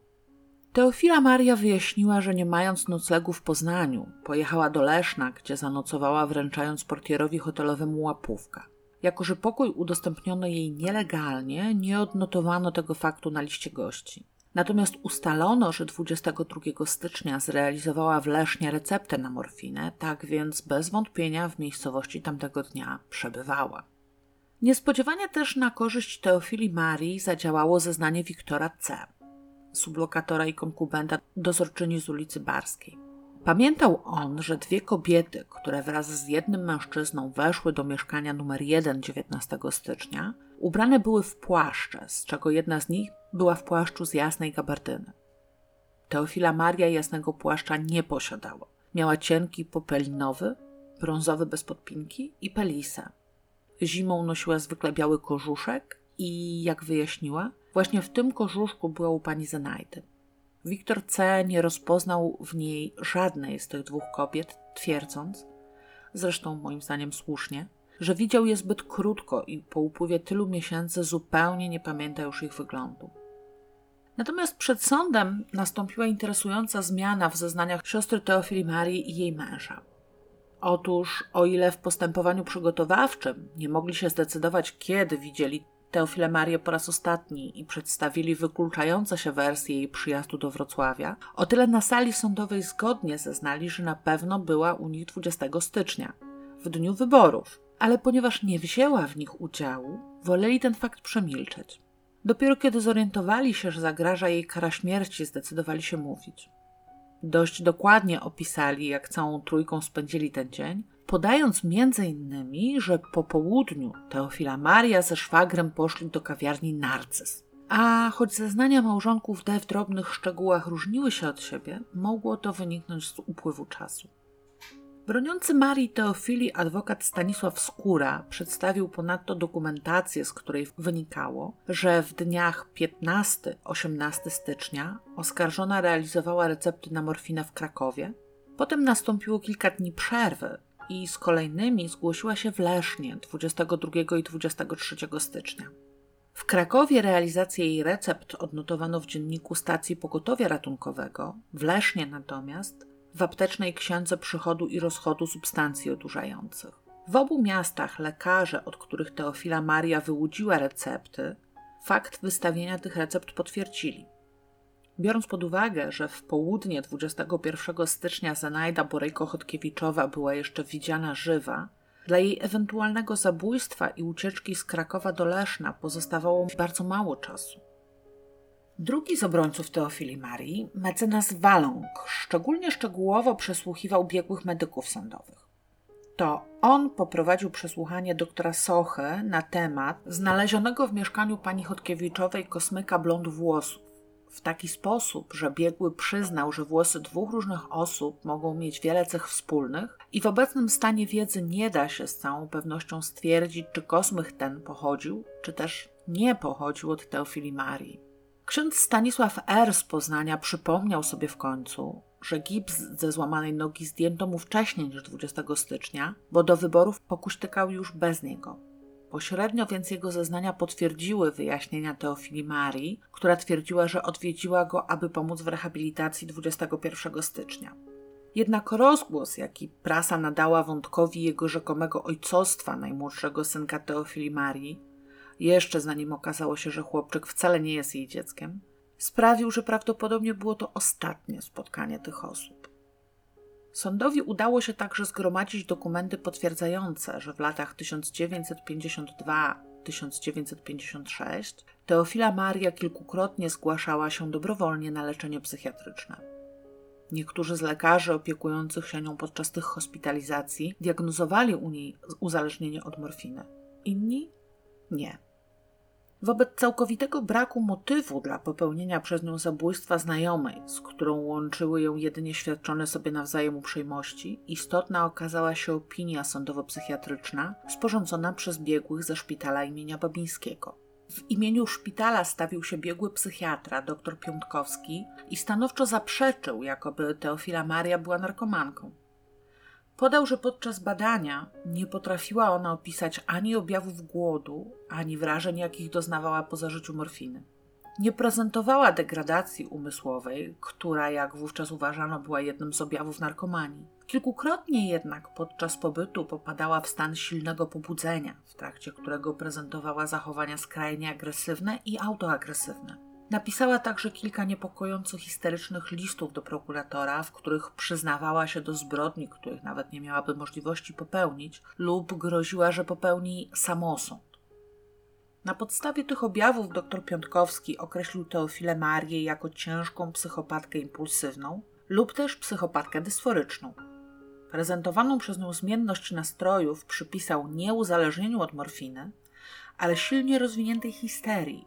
[SPEAKER 1] Teofila Maria wyjaśniła, że nie mając noclegu w Poznaniu, pojechała do Leszna, gdzie zanocowała wręczając portierowi hotelowemu łapówkę. Jako, że pokój udostępniono jej nielegalnie, nie odnotowano tego faktu na liście gości. Natomiast ustalono, że 22 stycznia zrealizowała w Lesznie receptę na morfinę, tak więc bez wątpienia w miejscowości tamtego dnia przebywała. Niespodziewanie też na korzyść Teofilii Marii zadziałało zeznanie Wiktora C., sublokatora i konkubenta dozorczyni z ulicy Barskiej. Pamiętał on, że dwie kobiety, które wraz z jednym mężczyzną weszły do mieszkania numer 1 19 stycznia, ubrane były w płaszcze, z czego jedna z nich była w płaszczu z jasnej gabardyny. Teofila Maria jasnego płaszcza nie posiadała. Miała cienki popelinowy, brązowy bez podpinki i pelisę. Zimą nosiła zwykle biały kożuszek i, jak wyjaśniła, właśnie w tym kożuszku była u pani Zenajdy. Wiktor C. nie rozpoznał w niej żadnej z tych dwóch kobiet, twierdząc, zresztą moim zdaniem słusznie, że widział je zbyt krótko i po upływie tylu miesięcy zupełnie nie pamięta już ich wyglądu. Natomiast przed sądem nastąpiła interesująca zmiana w zeznaniach siostry Teofili Marii i jej męża. Otóż, o ile w postępowaniu przygotowawczym nie mogli się zdecydować, kiedy widzieli Teofilę Marię po raz ostatni i przedstawili wykluczające się wersje jej przyjazdu do Wrocławia, o tyle na sali sądowej zgodnie zeznali, że na pewno była u nich 20 stycznia, w dniu wyborów, ale ponieważ nie wzięła w nich udziału, woleli ten fakt przemilczeć. Dopiero kiedy zorientowali się, że zagraża jej kara śmierci, zdecydowali się mówić. Dość dokładnie opisali, jak całą trójką spędzili ten dzień, podając między innymi, że po południu Teofila Maria ze szwagrem poszli do kawiarni Narcyz. A choć zeznania małżonków D w drobnych szczegółach różniły się od siebie, mogło to wyniknąć z upływu czasu. Broniący Marii Teofili adwokat Stanisław Skóra przedstawił ponadto dokumentację, z której wynikało, że w dniach 15-18 stycznia oskarżona realizowała recepty na morfinę w Krakowie. Potem nastąpiło kilka dni przerwy i z kolejnymi zgłosiła się w Lesznie 22 i 23 stycznia. W Krakowie realizację jej recept odnotowano w dzienniku stacji pogotowia ratunkowego, w Lesznie natomiast w aptecznej księdze przychodu i rozchodu substancji odurzających. W obu miastach lekarze, od których Teofila Maria wyłudziła recepty, fakt wystawienia tych recept potwierdzili. Biorąc pod uwagę, że w południe 21 stycznia Zanajda Borejko-Chodkiewiczowa była jeszcze widziana żywa, dla jej ewentualnego zabójstwa i ucieczki z Krakowa do Leszna pozostawało bardzo mało czasu. Drugi z obrońców Teofilii Marii, mecenas Waląg, szczególnie szczegółowo przesłuchiwał biegłych medyków sądowych. To on poprowadził przesłuchanie doktora Sochy na temat znalezionego w mieszkaniu pani Chodkiewiczowej kosmyka blond włosów w taki sposób, że biegły przyznał, że włosy dwóch różnych osób mogą mieć wiele cech wspólnych i w obecnym stanie wiedzy nie da się z całą pewnością stwierdzić, czy kosmych ten pochodził, czy też nie pochodził od Teofilii Marii. Ksiądz Stanisław R. z Poznania przypomniał sobie w końcu, że gips ze złamanej nogi zdjęto mu wcześniej niż 20 stycznia, bo do wyborów pokuśtykał już bez niego. Pośrednio więc jego zeznania potwierdziły wyjaśnienia Teofilii Marii, która twierdziła, że odwiedziła go, aby pomóc w rehabilitacji 21 stycznia. Jednak rozgłos, jaki prasa nadała wątkowi jego rzekomego ojcostwa najmłodszego synka Teofilii Marii, jeszcze zanim okazało się, że chłopczyk wcale nie jest jej dzieckiem, sprawił, że prawdopodobnie było to ostatnie spotkanie tych osób. Sądowi udało się także zgromadzić dokumenty potwierdzające, że w latach 1952-1956 Teofila Maria kilkukrotnie zgłaszała się dobrowolnie na leczenie psychiatryczne. Niektórzy z lekarzy opiekujących się nią podczas tych hospitalizacji diagnozowali u niej uzależnienie od morfiny. Inni nie. Wobec całkowitego braku motywu dla popełnienia przez nią zabójstwa znajomej, z którą łączyły ją jedynie świadczone sobie nawzajem uprzejmości, istotna okazała się opinia sądowo-psychiatryczna sporządzona przez biegłych ze szpitala imienia Babińskiego. W imieniu szpitala stawił się biegły psychiatra dr Piątkowski i stanowczo zaprzeczył, jakoby Teofila Maria była narkomanką. Podał, że podczas badania nie potrafiła ona opisać ani objawów głodu, ani wrażeń, jakich doznawała po zażyciu morfiny. Nie prezentowała degradacji umysłowej, która, jak wówczas uważano, była jednym z objawów narkomanii. Kilkukrotnie jednak podczas pobytu popadała w stan silnego pobudzenia, w trakcie którego prezentowała zachowania skrajnie agresywne i autoagresywne. Napisała także kilka niepokojących histerycznych listów do prokuratora, w których przyznawała się do zbrodni, których nawet nie miałaby możliwości popełnić, lub groziła, że popełni samosąd. Na podstawie tych objawów dr Piątkowski określił Teofilę Marię jako ciężką psychopatkę impulsywną lub też psychopatkę dysforyczną. Prezentowaną przez nią zmienność nastrojów przypisał nie uzależnieniu od morfiny, ale silnie rozwiniętej histerii,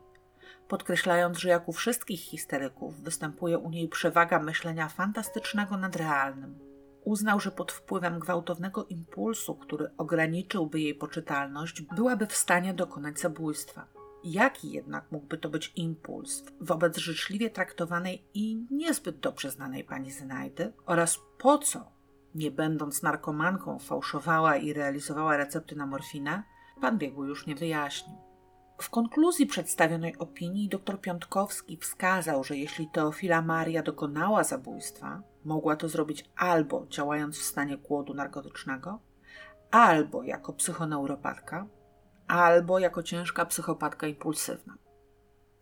[SPEAKER 1] podkreślając, że jak u wszystkich histeryków występuje u niej przewaga myślenia fantastycznego nad realnym. Uznał, że pod wpływem gwałtownego impulsu, który ograniczyłby jej poczytalność, byłaby w stanie dokonać zabójstwa. Jaki jednak mógłby to być impuls wobec życzliwie traktowanej i niezbyt dobrze znanej pani Zenajdy oraz po co, nie będąc narkomanką, fałszowała i realizowała recepty na morfinę, pan biegły już nie wyjaśnił. W konkluzji przedstawionej opinii dr Piątkowski wskazał, że jeśli Teofila Maria dokonała zabójstwa, mogła to zrobić albo działając w stanie głodu narkotycznego, albo jako psychoneuropatka, albo jako ciężka psychopatka impulsywna.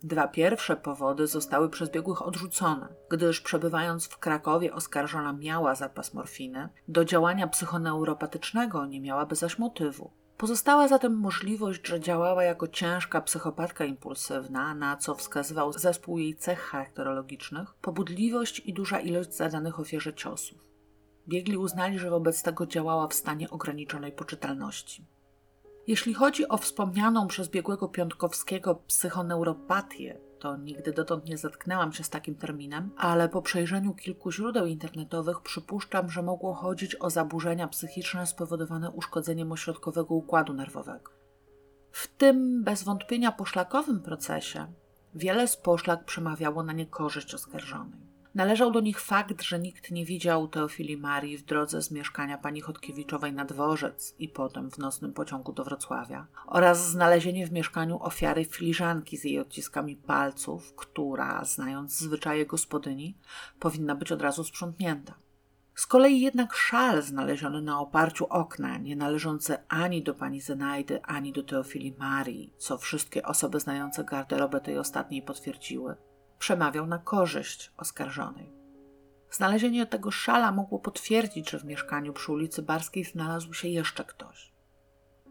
[SPEAKER 1] Dwa pierwsze powody zostały przez biegłych odrzucone, gdyż przebywając w Krakowie oskarżona miała zapas morfiny, do działania psychoneuropatycznego nie miałaby zaś motywu. Pozostała zatem możliwość, że działała jako ciężka psychopatka impulsywna, na co wskazywał zespół jej cech charakterologicznych, pobudliwość i duża ilość zadanych ofierze ciosów. Biegli uznali, że wobec tego działała w stanie ograniczonej poczytalności. Jeśli chodzi o wspomnianą przez biegłego Piątkowskiego psychoneuropatię, to nigdy dotąd nie zetknęłam się z takim terminem, ale po przejrzeniu kilku źródeł internetowych przypuszczam, że mogło chodzić o zaburzenia psychiczne spowodowane uszkodzeniem ośrodkowego układu nerwowego. W tym bez wątpienia poszlakowym procesie wiele z poszlak przemawiało na niekorzyść oskarżonej. Należał do nich fakt, że nikt nie widział Teofilii Marii w drodze z mieszkania pani Chodkiewiczowej na dworzec i potem w nocnym pociągu do Wrocławia oraz znalezienie w mieszkaniu ofiary filiżanki z jej odciskami palców, która, znając zwyczaje gospodyni, powinna być od razu sprzątnięta. Z kolei jednak szal znaleziony na oparciu okna, nie należący ani do pani Zenajdy, ani do Teofilii Marii, co wszystkie osoby znające garderobę tej ostatniej potwierdziły, przemawiał na korzyść oskarżonej. Znalezienie tego szala mogło potwierdzić, że w mieszkaniu przy ulicy Barskiej znalazł się jeszcze ktoś.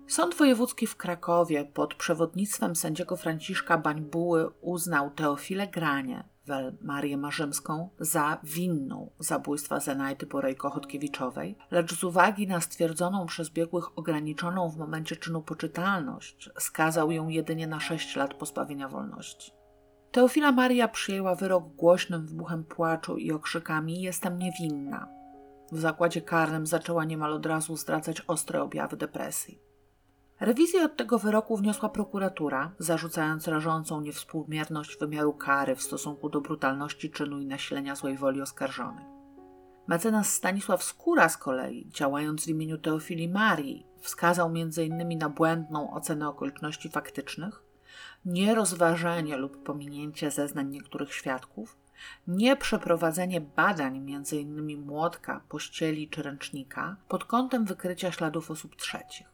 [SPEAKER 1] Sąd wojewódzki w Krakowie pod przewodnictwem sędziego Franciszka Bańbuły uznał Teofilę Granie, wel Marię Marzymską, za winną zabójstwa Zenajty Borejko-Chodkiewiczowej, lecz z uwagi na stwierdzoną przez biegłych ograniczoną w momencie czynu poczytalność, skazał ją jedynie na sześć lat pozbawienia wolności. Teofila Maria przyjęła wyrok głośnym wybuchem płaczu i okrzykami: Jestem niewinna. W zakładzie karnym zaczęła niemal od razu zdradzać ostre objawy depresji. Rewizję od tego wyroku wniosła prokuratura, zarzucając rażącą niewspółmierność wymiaru kary w stosunku do brutalności czynu i nasilenia złej woli oskarżonej. Mecenas Stanisław Skóra z kolei, działając w imieniu Teofilii Marii, wskazał m.in. na błędną ocenę okoliczności faktycznych, nierozważenie lub pominięcie zeznań niektórych świadków, nieprzeprowadzenie badań m.in. młotka, pościeli czy ręcznika pod kątem wykrycia śladów osób trzecich.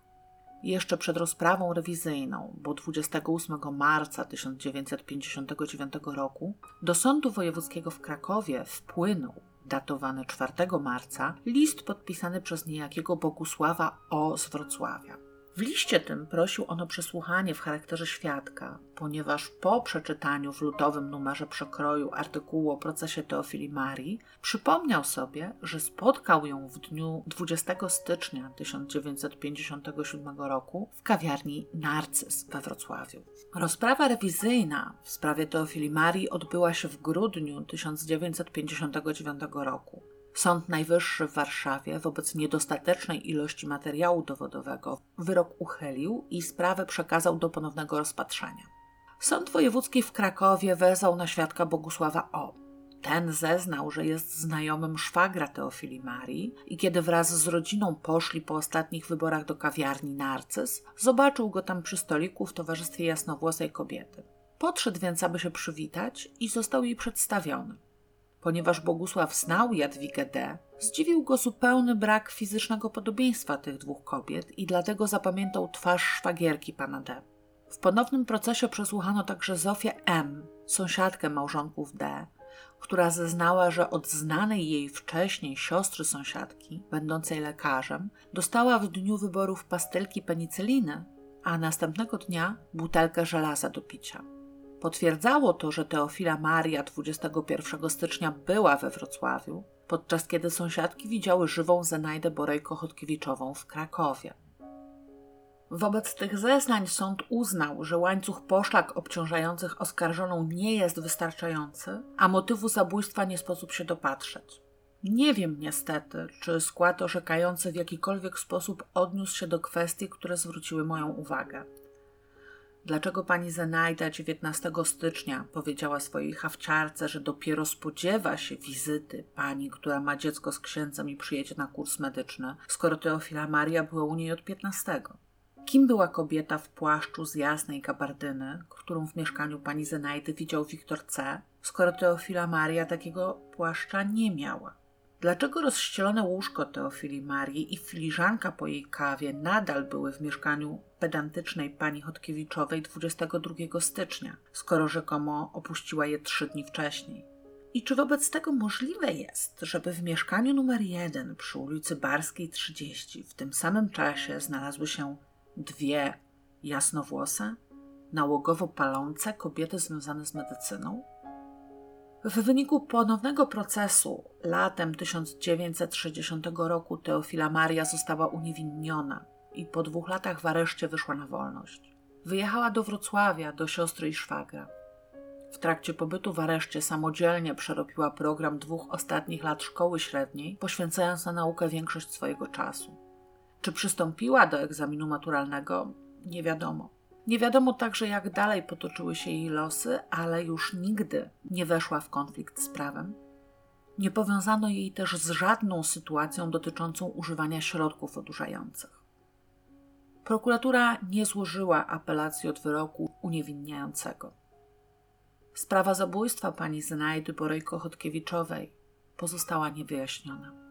[SPEAKER 1] Jeszcze przed rozprawą rewizyjną, bo 28 marca 1959 roku, do Sądu Wojewódzkiego w Krakowie wpłynął, datowany 4 marca, list podpisany przez niejakiego Bogusława O. z Wrocławia. W liście tym prosił on o przesłuchanie w charakterze świadka, ponieważ po przeczytaniu w lutowym numerze przekroju artykułu o procesie Teofilii Marii przypomniał sobie, że spotkał ją w dniu 20 stycznia 1957 roku w kawiarni Narcyz we Wrocławiu. Rozprawa rewizyjna w sprawie Teofilii Marii odbyła się w grudniu 1959 roku. Sąd Najwyższy w Warszawie wobec niedostatecznej ilości materiału dowodowego wyrok uchylił i sprawę przekazał do ponownego rozpatrzenia. Sąd Wojewódzki w Krakowie wezwał na świadka Bogusława O. Ten zeznał, że jest znajomym szwagra Teofilii Marii i kiedy wraz z rodziną poszli po ostatnich wyborach do kawiarni Narcyz, zobaczył go tam przy stoliku w towarzystwie jasnowłosej kobiety. Podszedł więc, aby się przywitać i został jej przedstawiony. Ponieważ Bogusław znał Jadwigę D., zdziwił go zupełny brak fizycznego podobieństwa tych dwóch kobiet i dlatego zapamiętał twarz szwagierki pana D. W ponownym procesie przesłuchano także Zofię M., sąsiadkę małżonków D., która zeznała, że od znanej jej wcześniej siostry sąsiadki, będącej lekarzem, dostała w dniu wyborów pastylki penicyliny, a następnego dnia butelkę żelaza do picia. Potwierdzało to, że Teofila Maria 21 stycznia była we Wrocławiu, podczas kiedy sąsiadki widziały żywą Zenajdę Borejko-Chodkiewiczową w Krakowie. Wobec tych zeznań sąd uznał, że łańcuch poszlak obciążających oskarżoną nie jest wystarczający, a motywu zabójstwa nie sposób się dopatrzeć. Nie wiem niestety, czy skład orzekający w jakikolwiek sposób odniósł się do kwestii, które zwróciły moją uwagę. Dlaczego pani Zenajda 19 stycznia powiedziała swojej hawciarce, że dopiero spodziewa się wizyty pani, która ma dziecko z księdzem i przyjedzie na kurs medyczny, skoro Teofila Maria była u niej od 15? Kim była kobieta w płaszczu z jasnej gabardyny, którą w mieszkaniu pani Zenajdy widział Wiktor C., skoro Teofila Maria takiego płaszcza nie miała? Dlaczego rozścielone łóżko Teofili Marii i filiżanka po jej kawie nadal były w mieszkaniu pedantycznej pani Chodkiewiczowej 22 stycznia, skoro rzekomo opuściła je trzy dni wcześniej? I czy wobec tego możliwe jest, żeby w mieszkaniu numer 1 przy ulicy Barskiej 30 w tym samym czasie znalazły się dwie jasnowłose, nałogowo palące kobiety związane z medycyną? W wyniku ponownego procesu latem 1960 roku Teofila Maria została uniewinniona i po dwóch latach w areszcie wyszła na wolność. Wyjechała do Wrocławia do siostry i szwagra. W trakcie pobytu w areszcie samodzielnie przerobiła program dwóch ostatnich lat szkoły średniej, poświęcając na naukę większość swojego czasu. Czy przystąpiła do egzaminu maturalnego? Nie wiadomo. Nie wiadomo także, jak dalej potoczyły się jej losy, ale już nigdy nie weszła w konflikt z prawem. Nie powiązano jej też z żadną sytuacją dotyczącą używania środków odurzających. Prokuratura nie złożyła apelacji od wyroku uniewinniającego. Sprawa zabójstwa pani Znajdy Borejko-Chodkiewiczowej pozostała niewyjaśniona.